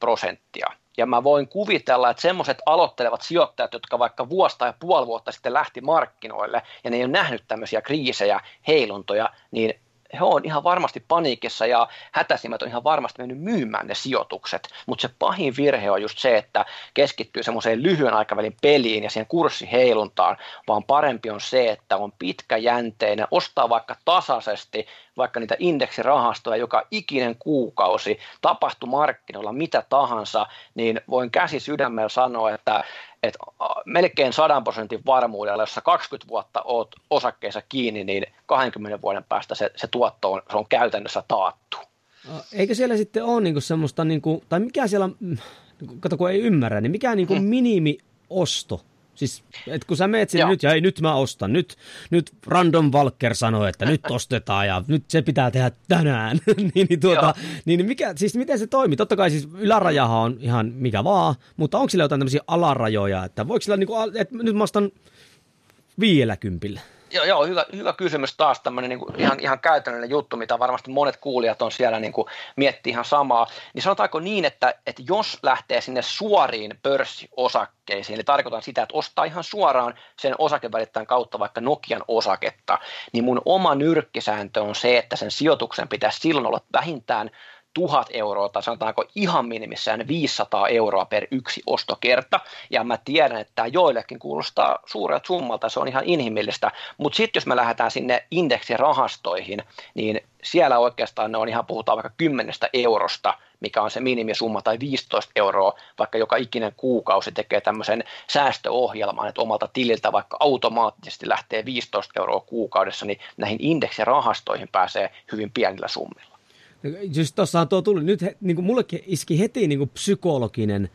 prosenttia. Ja mä voin kuvitella, että semmoiset aloittelevat sijoittajat, jotka vaikka vuosta ja puoli vuotta sitten lähti markkinoille ja ne ei ole nähnyt tämmöisiä kriisejä, heiluntoja, niin he on ihan varmasti paniikissa ja hätäisimmät on ihan varmasti mennyt myymään ne sijoitukset, mutta se pahin virhe on just se, että keskittyy semmoiseen lyhyen aikavälin peliin ja siihen kurssiheiluntaan, vaan parempi on se, että on pitkäjänteinen, ostaa vaikka tasaisesti vaikka niitä indeksirahastoja joka ikinen kuukausi, tapahtuu markkinoilla mitä tahansa, niin voin käsi sydämellä sanoa, että että melkein 100 prosentin varmuudella, jos 20 vuotta oot osakkeessa kiinni, niin 20 vuoden päästä se, se tuotto on, se on käytännössä taattu. Eikö siellä sitten ole niinku semmoista, niinku, tai mikä siellä, kato kun ei ymmärrä, niin mikä niinku hmm. minimiosto Siis, et kun sä meet sinne Joo. nyt ja ei, nyt mä ostan, nyt, nyt Random Walker sanoi, että nyt ostetaan ja nyt se pitää tehdä tänään, niin, niin, tuota, niin mikä, siis miten se toimii? Totta kai siis ylärajahan on ihan mikä vaan, mutta onko sillä jotain tämmöisiä alarajoja, että voiko sillä niinku, että nyt mä ostan viidellä kympillä? Joo, joo hyvä, hyvä kysymys taas tämmöinen niin ihan, ihan käytännöllinen juttu, mitä varmasti monet kuulijat on siellä niin kuin, miettii ihan samaa. Niin sanotaanko niin, että, että jos lähtee sinne suoriin pörssiosakkeisiin, eli tarkoitan sitä, että ostaa ihan suoraan sen osakevälittäjän kautta vaikka Nokian osaketta, niin mun oma nyrkkisääntö on se, että sen sijoituksen pitäisi silloin olla vähintään tuhat euroa tai sanotaanko ihan minimissään 500 euroa per yksi ostokerta. Ja mä tiedän, että tämä joillekin kuulostaa suurelta summalta, se on ihan inhimillistä. Mutta sitten jos me lähdetään sinne indeksirahastoihin, niin siellä oikeastaan ne on ihan, puhutaan vaikka 10 eurosta, mikä on se minimisumma, tai 15 euroa, vaikka joka ikinen kuukausi tekee tämmöisen säästöohjelman, että omalta tililtä vaikka automaattisesti lähtee 15 euroa kuukaudessa, niin näihin indeksirahastoihin pääsee hyvin pienillä summilla. Just tuossahan tuo tuli, nyt he, niin kuin mullekin iski heti niin kuin psykologinen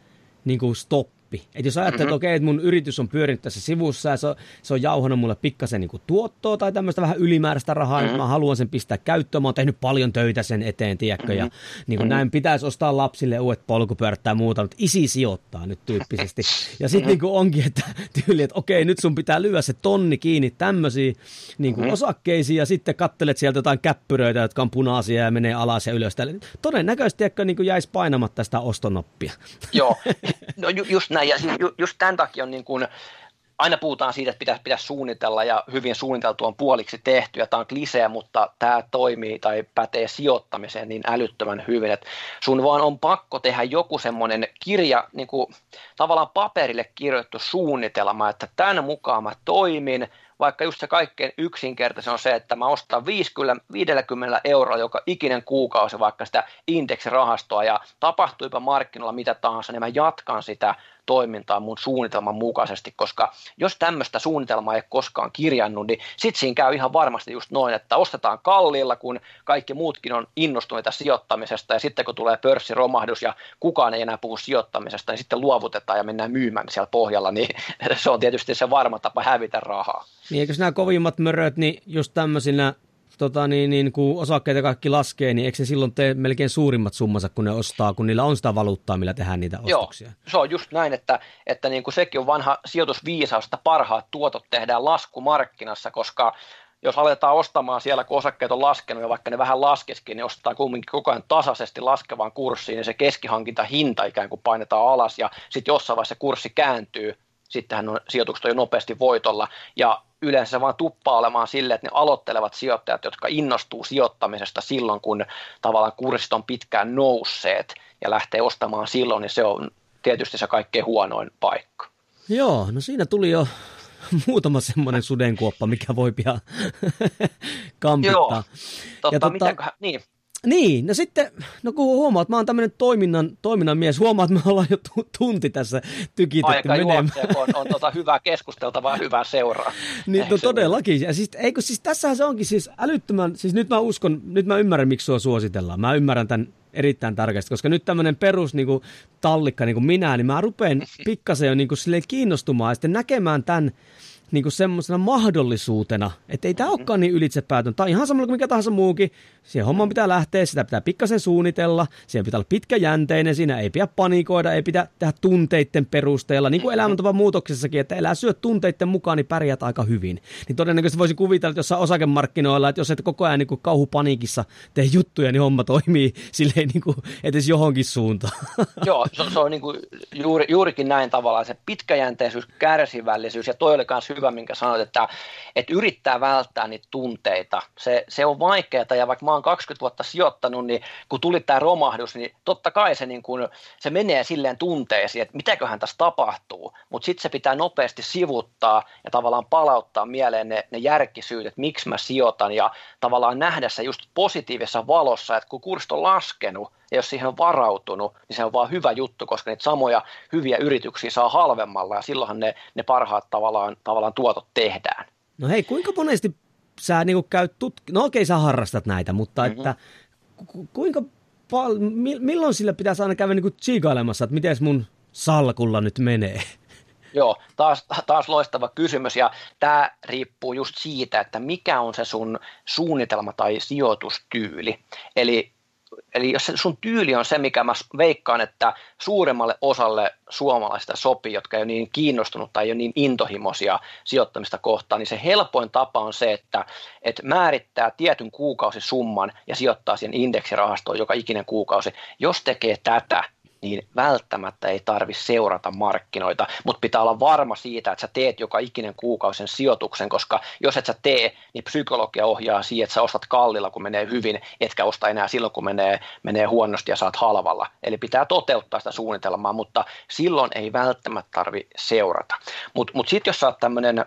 niin kuin stop oppi. Että jos ajattelee, mm-hmm. että okei, että mun yritys on pyörinyt tässä sivussa ja se on, se on jauhannut mulle pikkasen niin tuottoa tai tämmöistä vähän ylimääräistä rahaa, mm-hmm. mä haluan sen pistää käyttöön. Mä oon tehnyt paljon töitä sen eteen, tiedätkö, mm-hmm. ja niin kuin mm-hmm. näin pitäisi ostaa lapsille uudet polkupyörät tai muuta, mutta isi sijoittaa nyt tyyppisesti. Ja sitten mm-hmm. niin onkin, että tyyli, että okei, nyt sun pitää lyödä se tonni kiinni tämmöisiin niin kuin mm-hmm. osakkeisiin ja sitten kattelet sieltä jotain käppyröitä, jotka on punaisia ja menee alas ja ylös. Todennäköisesti ehkä niin jäisi painamatta sitä ostonoppia. Joo, no ju- just näin näin, ja siis ju, just tämän takia on niin kuin, aina puhutaan siitä, että pitäisi, pitäisi suunnitella ja hyvin suunniteltu on puoliksi tehty ja tämä on klisee, mutta tämä toimii tai pätee sijoittamiseen niin älyttömän hyvin, että sun vaan on pakko tehdä joku semmoinen kirja, niin kuin, tavallaan paperille kirjoittu suunnitelma, että tämän mukaan mä toimin, vaikka just se kaikkein yksinkertaisin on se, että mä ostan 50, 50 euroa joka ikinen kuukausi vaikka sitä indeksirahastoa ja tapahtuipa markkinoilla mitä tahansa, niin mä jatkan sitä toimintaa mun suunnitelman mukaisesti, koska jos tämmöistä suunnitelmaa ei koskaan kirjannut, niin sitten siinä käy ihan varmasti just noin, että ostetaan kalliilla, kun kaikki muutkin on innostuneita sijoittamisesta, ja sitten kun tulee pörssiromahdus ja kukaan ei enää puhu sijoittamisesta, niin sitten luovutetaan ja mennään myymään siellä pohjalla, niin se on tietysti se varma tapa hävitä rahaa. Niin eikö nämä kovimmat möröt, niin just tämmöisinä tota, niin, niin, kun osakkeita kaikki laskee, niin eikö se silloin tee melkein suurimmat summansa, kun ne ostaa, kun niillä on sitä valuuttaa, millä tehdään niitä ostoksia? Joo, se on just näin, että, että niin kuin sekin on vanha sijoitusviisaus, että parhaat tuotot tehdään laskumarkkinassa, koska jos aletaan ostamaan siellä, kun osakkeet on laskenut ja vaikka ne vähän laskeskin, niin ostetaan kumminkin koko ajan tasaisesti laskevaan kurssiin, niin se keskihankintahinta ikään kuin painetaan alas ja sitten jossain vaiheessa kurssi kääntyy, sittenhän on sijoitukset on jo nopeasti voitolla ja yleensä vaan tuppaa olemaan sille, että ne aloittelevat sijoittajat, jotka innostuu sijoittamisesta silloin, kun tavallaan kurssit on pitkään nousseet ja lähtee ostamaan silloin, niin se on tietysti se kaikkein huonoin paikka. Joo, no siinä tuli jo muutama semmoinen sudenkuoppa, mikä voi pian kampittaa. Joo, totta, ja tota, niin. Niin, no sitten, no kun huomaat, että mä oon tämmöinen toiminnan, toiminnan mies, huomaat, että me ollaan jo tunti tässä tykitetty Aika menemään. on, on tota hyvää keskusteltavaa, hyvää seuraa. niin, no todellakin. Ja siis, eikö, siis tässähän se onkin siis älyttömän, siis nyt mä uskon, nyt mä ymmärrän, miksi sua suositellaan. Mä ymmärrän tämän erittäin tärkeästi, koska nyt tämmöinen perus niin kuin, tallikka niin kuin minä, niin mä rupean pikkasen jo niin kuin, kiinnostumaan ja sitten näkemään tämän niin kuin semmoisena mahdollisuutena, että ei tämä mm-hmm. olekaan niin ylitsepäätön. Tai ihan samalla kuin mikä tahansa muukin. Siihen homman pitää lähteä, sitä pitää pikkasen suunnitella, siihen pitää olla pitkäjänteinen, siinä ei pidä panikoida, ei pitää tehdä tunteiden perusteella, niin kuin mm-hmm. elämäntavan muutoksessakin, että elää syö tunteiden mukaan, niin pärjät aika hyvin. Niin todennäköisesti voisi kuvitella, että jossain osakemarkkinoilla, että jos et koko ajan niin kuin kauhupaniikissa tee juttuja, niin homma toimii silleen niin kuin edes johonkin suuntaan. Joo, se, se on niin kuin juuri, juurikin näin tavallaan se pitkäjänteisyys, kärsivällisyys ja toi oli myös hyvä, minkä sanoit, että, että yrittää välttää niitä tunteita. Se, se on vaikeaa ja vaikka mä oon 20 vuotta sijoittanut, niin kun tuli tämä romahdus, niin totta kai se, niin kun, se menee silleen tunteisiin, että mitäköhän tässä tapahtuu, mutta sitten se pitää nopeasti sivuttaa ja tavallaan palauttaa mieleen ne, ne järkisyyt, että miksi mä sijoitan ja tavallaan nähdä se just positiivisessa valossa, että kun kurssit on laskenut, ja jos siihen on varautunut, niin se on vaan hyvä juttu, koska niitä samoja hyviä yrityksiä saa halvemmalla ja silloinhan ne, ne parhaat tavallaan, tavallaan tuotot tehdään. No hei, kuinka monesti sä niin käyt tutk- No okei, sä harrastat näitä, mutta mm-hmm. että ku- kuinka pal- milloin sillä pitäisi aina käydä niin tsiikailemassa, että miten mun salkulla nyt menee? Joo, taas, taas loistava kysymys ja tämä riippuu just siitä, että mikä on se sun suunnitelma tai sijoitustyyli. Eli eli jos sun tyyli on se, mikä mä veikkaan, että suuremmalle osalle suomalaisista sopii, jotka ei ole niin kiinnostunut tai ei ole niin intohimoisia sijoittamista kohtaan, niin se helpoin tapa on se, että, että määrittää tietyn kuukausisumman ja sijoittaa siihen indeksirahastoon joka ikinen kuukausi. Jos tekee tätä, niin välttämättä ei tarvi seurata markkinoita, mutta pitää olla varma siitä, että sä teet joka ikinen kuukausien sijoituksen, koska jos et sä tee, niin psykologia ohjaa siihen, että sä ostat kallilla, kun menee hyvin, etkä osta enää silloin, kun menee, menee huonosti ja saat halvalla. Eli pitää toteuttaa sitä suunnitelmaa, mutta silloin ei välttämättä tarvi seurata. Mutta mut, mut sitten jos sä oot tämmöinen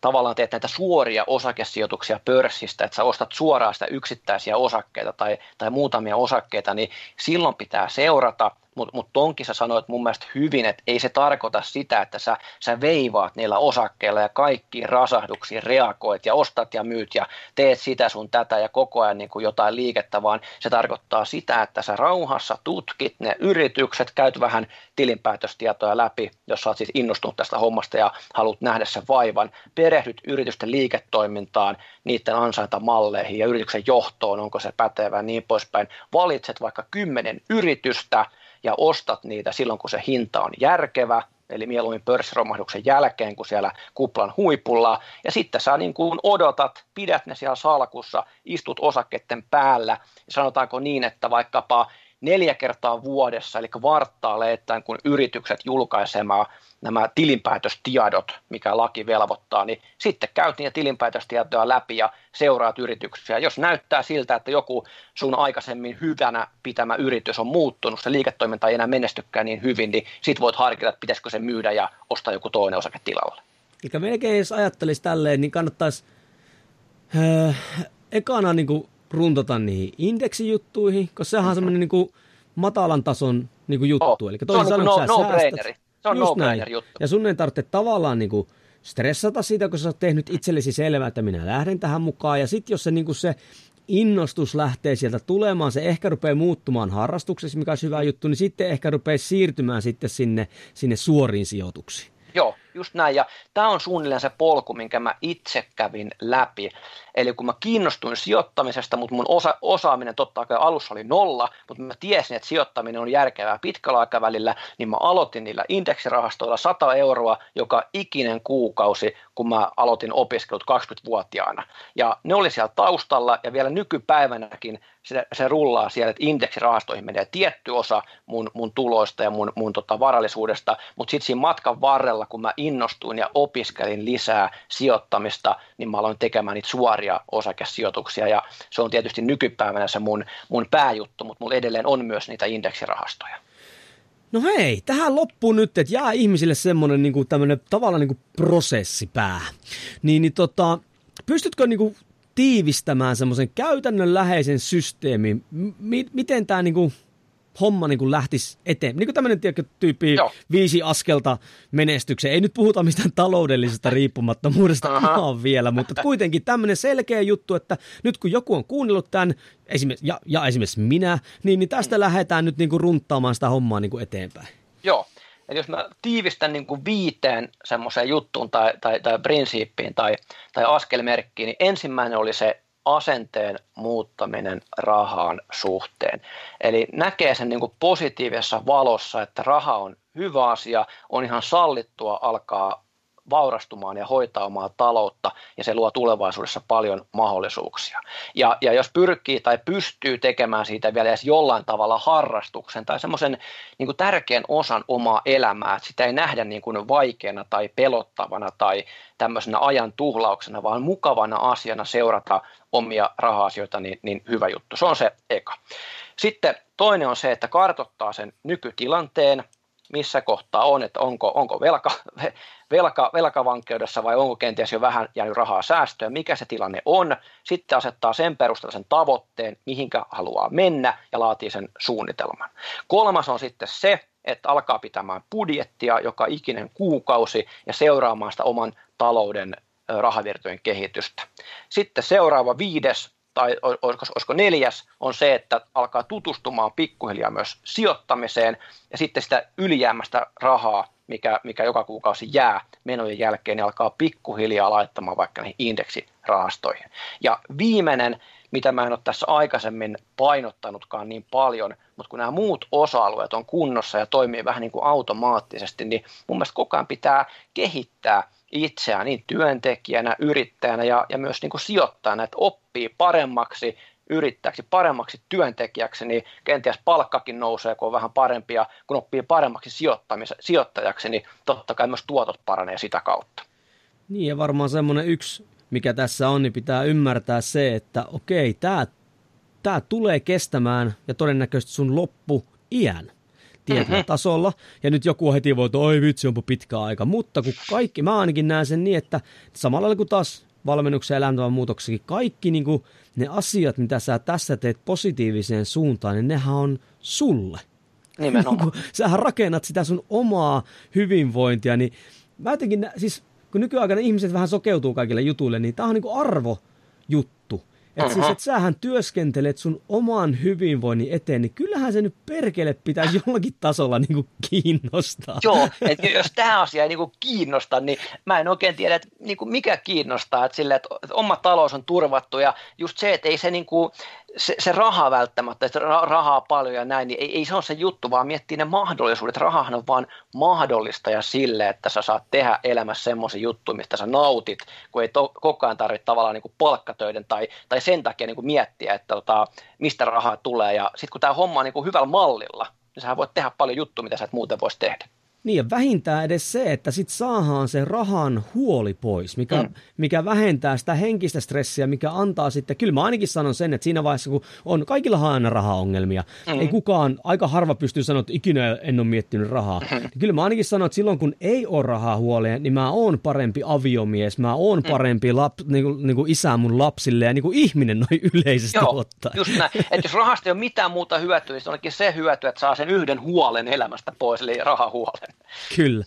tavallaan teet näitä suoria osakesijoituksia pörssistä, että sä ostat suoraan sitä yksittäisiä osakkeita tai, tai muutamia osakkeita, niin silloin pitää seurata – mutta mut tonkin sä sanoit mun mielestä hyvin, että ei se tarkoita sitä, että sä, sä veivaat niillä osakkeilla ja kaikkiin rasahduksiin reagoit ja ostat ja myyt ja teet sitä sun tätä ja koko ajan niin kuin jotain liikettä, vaan se tarkoittaa sitä, että sä rauhassa tutkit ne yritykset, käyt vähän tilinpäätöstietoja läpi, jos sä oot siis innostunut tästä hommasta ja haluat nähdä sen vaivan, perehdyt yritysten liiketoimintaan, niiden ansaintamalleihin ja yrityksen johtoon, onko se pätevä ja niin poispäin. Valitset vaikka kymmenen yritystä, ja ostat niitä silloin, kun se hinta on järkevä, eli mieluummin pörssiromahduksen jälkeen kuin siellä kuplan huipulla, ja sitten sä niin kuin odotat, pidät ne siellä salkussa, istut osakkeiden päällä, ja sanotaanko niin, että vaikkapa neljä kertaa vuodessa, eli varttaaleittain, kun yritykset julkaisemaan nämä tilinpäätöstiedot, mikä laki velvoittaa, niin sitten käyt niitä tilinpäätöstietoja läpi ja seuraat yrityksiä. Jos näyttää siltä, että joku sun aikaisemmin hyvänä pitämä yritys on muuttunut, se liiketoiminta ei enää menestykään niin hyvin, niin sit voit harkita, että pitäisikö se myydä ja ostaa joku toinen osake tilalle. Eli melkein jos ajattelisi tälleen, niin kannattaisi äh, ekana niin kuin runtata niihin indeksijuttuihin, koska sehän on semmoinen niin kuin matalan tason niin kuin juttu. Oh, Eli se on niin no, no braineri. Se on no näin. juttu. Ja sun ei tarvitse tavallaan niin kuin stressata siitä, kun sä oot tehnyt itsellesi selvää, että minä lähden tähän mukaan. Ja sitten jos se, niin kuin se innostus lähtee sieltä tulemaan, se ehkä rupeaa muuttumaan harrastuksessa, mikä on hyvä juttu, niin sitten ehkä rupeaa siirtymään sitten sinne, sinne suoriin sijoituksiin. Joo, just näin. Ja tämä on suunnilleen se polku, minkä mä itse kävin läpi. Eli kun mä kiinnostuin sijoittamisesta, mutta mun osa, osaaminen totta kai alussa oli nolla, mutta mä tiesin, että sijoittaminen on järkevää pitkällä aikavälillä, niin mä aloitin niillä indeksirahastoilla 100 euroa joka ikinen kuukausi, kun mä aloitin opiskelut 20-vuotiaana. Ja ne oli siellä taustalla ja vielä nykypäivänäkin se, se rullaa siellä, että indeksirahastoihin menee tietty osa mun, mun tuloista ja mun, mun tota varallisuudesta, mutta sitten siinä matkan varrella, kun mä innostuin ja opiskelin lisää sijoittamista, niin mä aloin tekemään niitä suoria osakesijoituksia ja se on tietysti nykypäivänä se mun, mun pääjuttu, mutta mulla edelleen on myös niitä indeksirahastoja. No hei, tähän loppuun nyt, että jää ihmisille semmoinen niin kuin tämmöinen tavallaan niin kuin prosessipää. Niin, niin tota, pystytkö niin kuin tiivistämään semmoisen käytännönläheisen systeemin, M- miten tämä niin kuin homma niin kuin lähtisi eteen. Niin kuin tämmöinen tyyppi Joo. viisi askelta menestykseen. Ei nyt puhuta mistään taloudellisesta riippumattomuudesta uh-huh. vielä, mutta kuitenkin tämmöinen selkeä juttu, että nyt kun joku on kuunnellut tämän, esimerkiksi, ja, ja esimerkiksi minä, niin, niin tästä mm. lähdetään nyt niin kuin runttaamaan sitä hommaa niin kuin eteenpäin. Joo. Eli jos mä tiivistän niin kuin viiteen semmoiseen juttuun tai, tai, tai prinsiippiin tai, tai askelmerkkiin, niin ensimmäinen oli se asenteen muuttaminen rahaan suhteen. Eli näkee sen niin kuin positiivisessa valossa, että raha on hyvä asia, on ihan sallittua alkaa vaurastumaan ja hoitaa omaa taloutta, ja se luo tulevaisuudessa paljon mahdollisuuksia. Ja, ja jos pyrkii tai pystyy tekemään siitä vielä edes jollain tavalla harrastuksen tai semmoisen niin tärkeän osan omaa elämää, että sitä ei nähdä niin kuin vaikeana tai pelottavana tai tämmöisenä ajan tuhlauksena, vaan mukavana asiana seurata omia raha-asioita, niin, niin hyvä juttu. Se on se eka. Sitten toinen on se, että kartottaa sen nykytilanteen, missä kohtaa on, että onko, onko velka, velka, velkavankeudessa vai onko kenties jo vähän jäänyt rahaa säästöön, mikä se tilanne on. Sitten asettaa sen perusteella sen tavoitteen, mihinkä haluaa mennä ja laatii sen suunnitelman. Kolmas on sitten se, että alkaa pitämään budjettia joka ikinen kuukausi ja seuraamaan sitä oman talouden rahavirtojen kehitystä. Sitten seuraava viides tai olisiko, neljäs, on se, että alkaa tutustumaan pikkuhiljaa myös sijoittamiseen ja sitten sitä ylijäämästä rahaa, mikä, mikä joka kuukausi jää menojen jälkeen, niin alkaa pikkuhiljaa laittamaan vaikka niihin indeksirahastoihin. Ja viimeinen, mitä mä en ole tässä aikaisemmin painottanutkaan niin paljon, mutta kun nämä muut osa-alueet on kunnossa ja toimii vähän niin kuin automaattisesti, niin mun mielestä koko ajan pitää kehittää itseään niin työntekijänä, yrittäjänä ja, ja myös niin kuin sijoittajana, että oppii paremmaksi yrittäjäksi, paremmaksi työntekijäksi, niin kenties palkkakin nousee, kun on vähän parempia, kun oppii paremmaksi sijoittajaksi, niin totta kai myös tuotot paranee sitä kautta. Niin ja varmaan semmoinen yksi, mikä tässä on, niin pitää ymmärtää se, että okei, tämä tämä tulee kestämään ja todennäköisesti sun loppu iän tietyllä tasolla. Ja nyt joku heti voi, että oi vitsi, onpa pitkä aika. Mutta kun kaikki, mä ainakin näen sen niin, että samalla kuin taas valmennuksen ja elämäntavan muutoksikin, kaikki niin kuin ne asiat, mitä sä tässä teet positiiviseen suuntaan, niin nehän on sulle. Nimenomaan. Sähän rakennat sitä sun omaa hyvinvointia, niin mä jotenkin, siis kun nykyaikana ihmiset vähän sokeutuu kaikille jutuille, niin tämä on niin kuin arvo juttu. Että siis, että sähän työskentelet sun oman hyvinvoinnin eteen, niin kyllähän se nyt perkele pitäisi jollakin tasolla niin kuin kiinnostaa. Joo, että jos tämä asia ei niin kuin kiinnosta, niin mä en oikein tiedä, että niin kuin mikä kiinnostaa, että, sille, että oma talous on turvattu ja just se, että ei se niin kuin, se, se raha välttämättä, että rahaa paljon ja näin, niin ei, ei se ole se juttu, vaan miettii ne mahdollisuudet. Rahahan on vaan mahdollistaja sille, että sä saat tehdä elämässä semmoisen juttu, mistä sä nautit, kun ei to, koko ajan tarvitse tavallaan niin kuin palkkatöiden tai, tai sen takia niin kuin miettiä, että tota, mistä rahaa tulee. Ja sitten kun tämä homma on niin kuin hyvällä mallilla, niin sä voit tehdä paljon juttuja, mitä sä et muuten voisi tehdä. Niin ja vähintään edes se, että sit saahaan se rahan huoli pois, mikä, mm. mikä vähentää sitä henkistä stressiä, mikä antaa sitten, kyllä mä ainakin sanon sen, että siinä vaiheessa kun on, kaikilla aina rahaongelmia, mm. ei kukaan, aika harva pystyy sanoa, että ikinä en ole miettinyt rahaa. Mm. Niin kyllä mä ainakin sanon, että silloin kun ei ole rahaa huoleen, niin mä oon parempi aviomies, mä oon mm. parempi lap, niin kuin, niin kuin isä mun lapsille ja niin kuin ihminen noin yleisesti Joo, ottaen. just näin. Että jos rahasta ei ole mitään muuta hyötyä, niin se onkin se hyöty, että saa sen yhden huolen elämästä pois, eli rahahuolen. Kyllä.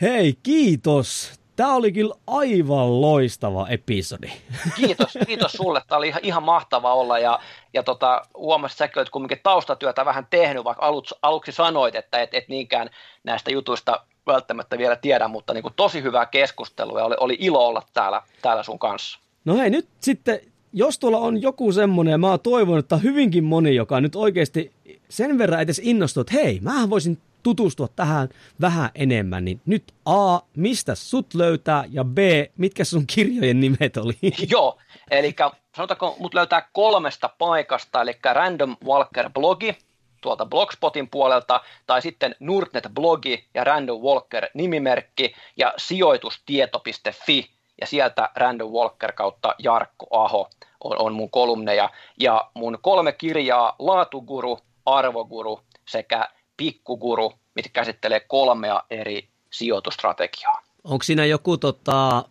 Hei, kiitos. Tämä oli kyllä aivan loistava episodi. Kiitos, kiitos sulle. Tämä oli ihan, ihan mahtava olla ja, ja tota, huomasit säkin olet kumminkin taustatyötä vähän tehnyt, vaikka aluksi, aluksi sanoit, että et, et niinkään näistä jutuista välttämättä vielä tiedä, mutta niin kuin tosi hyvää keskustelua ja oli, oli ilo olla täällä, täällä sun kanssa. No hei, nyt sitten, jos tuolla on joku semmoinen, ja mä toivon, että hyvinkin moni, joka nyt oikeasti sen verran edes innostuu, että hei, mä voisin tutustua tähän vähän enemmän, niin nyt A, mistä sut löytää, ja B, mitkä sun kirjojen nimet oli? Joo, eli sanotaanko mut löytää kolmesta paikasta, eli Random Walker blogi, tuolta Blogspotin puolelta, tai sitten Nordnet-blogi ja Random Walker nimimerkki ja sijoitustieto.fi, ja sieltä Random Walker kautta Jarkko Aho on, on mun kolumneja, ja mun kolme kirjaa, Laatuguru, Arvoguru sekä Pikkuguru, mitkä käsittelee kolmea eri sijoitustrategiaa. Onko siinä joku tota,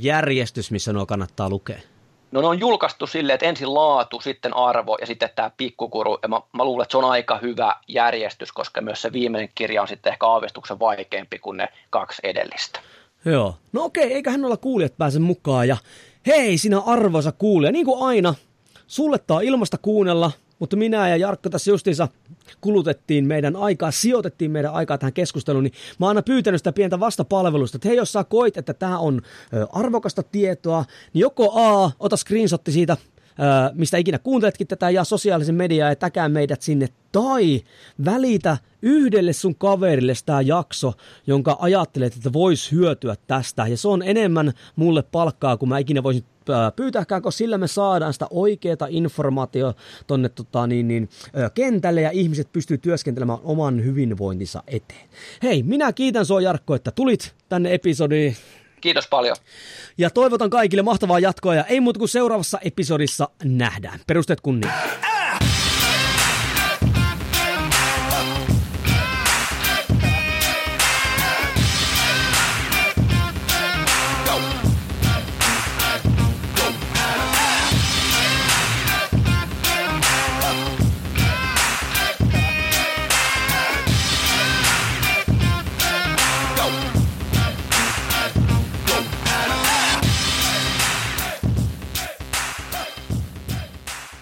järjestys, missä nuo kannattaa lukea? No ne on julkaistu silleen, että ensin laatu, sitten arvo ja sitten tämä pikkukuru. Ja mä, mä luulen, että se on aika hyvä järjestys, koska myös se viimeinen kirja on sitten ehkä aavistuksen vaikeampi kuin ne kaksi edellistä. Joo. No okei, eiköhän olla kuulijat pääse mukaan. Ja hei, sinä arvoisa kuulija, niin kuin aina, sulle tää ilmasta kuunnella, mutta minä ja Jarkko tässä justiinsa kulutettiin meidän aikaa, sijoitettiin meidän aikaa tähän keskusteluun, niin mä oon aina pyytänyt sitä pientä vastapalvelusta, että hei, jos sä koit, että tämä on arvokasta tietoa, niin joko A, ota screenshotti siitä mistä ikinä kuunteletkin tätä, ja sosiaalisen mediaa ja täkää meidät sinne, tai välitä yhdelle sun kaverille tämä jakso, jonka ajattelet, että vois hyötyä tästä, ja se on enemmän mulle palkkaa, kun mä ikinä voisin pyytäkään, koska sillä me saadaan sitä oikeaa informaatiota tonne tota, niin, niin, kentälle ja ihmiset pystyy työskentelemään oman hyvinvointinsa eteen. Hei, minä kiitän sua Jarkko, että tulit tänne episodiin. Kiitos paljon. Ja toivotan kaikille mahtavaa jatkoa ja ei muuta kuin seuraavassa episodissa nähdään. Perusteet kunniaan.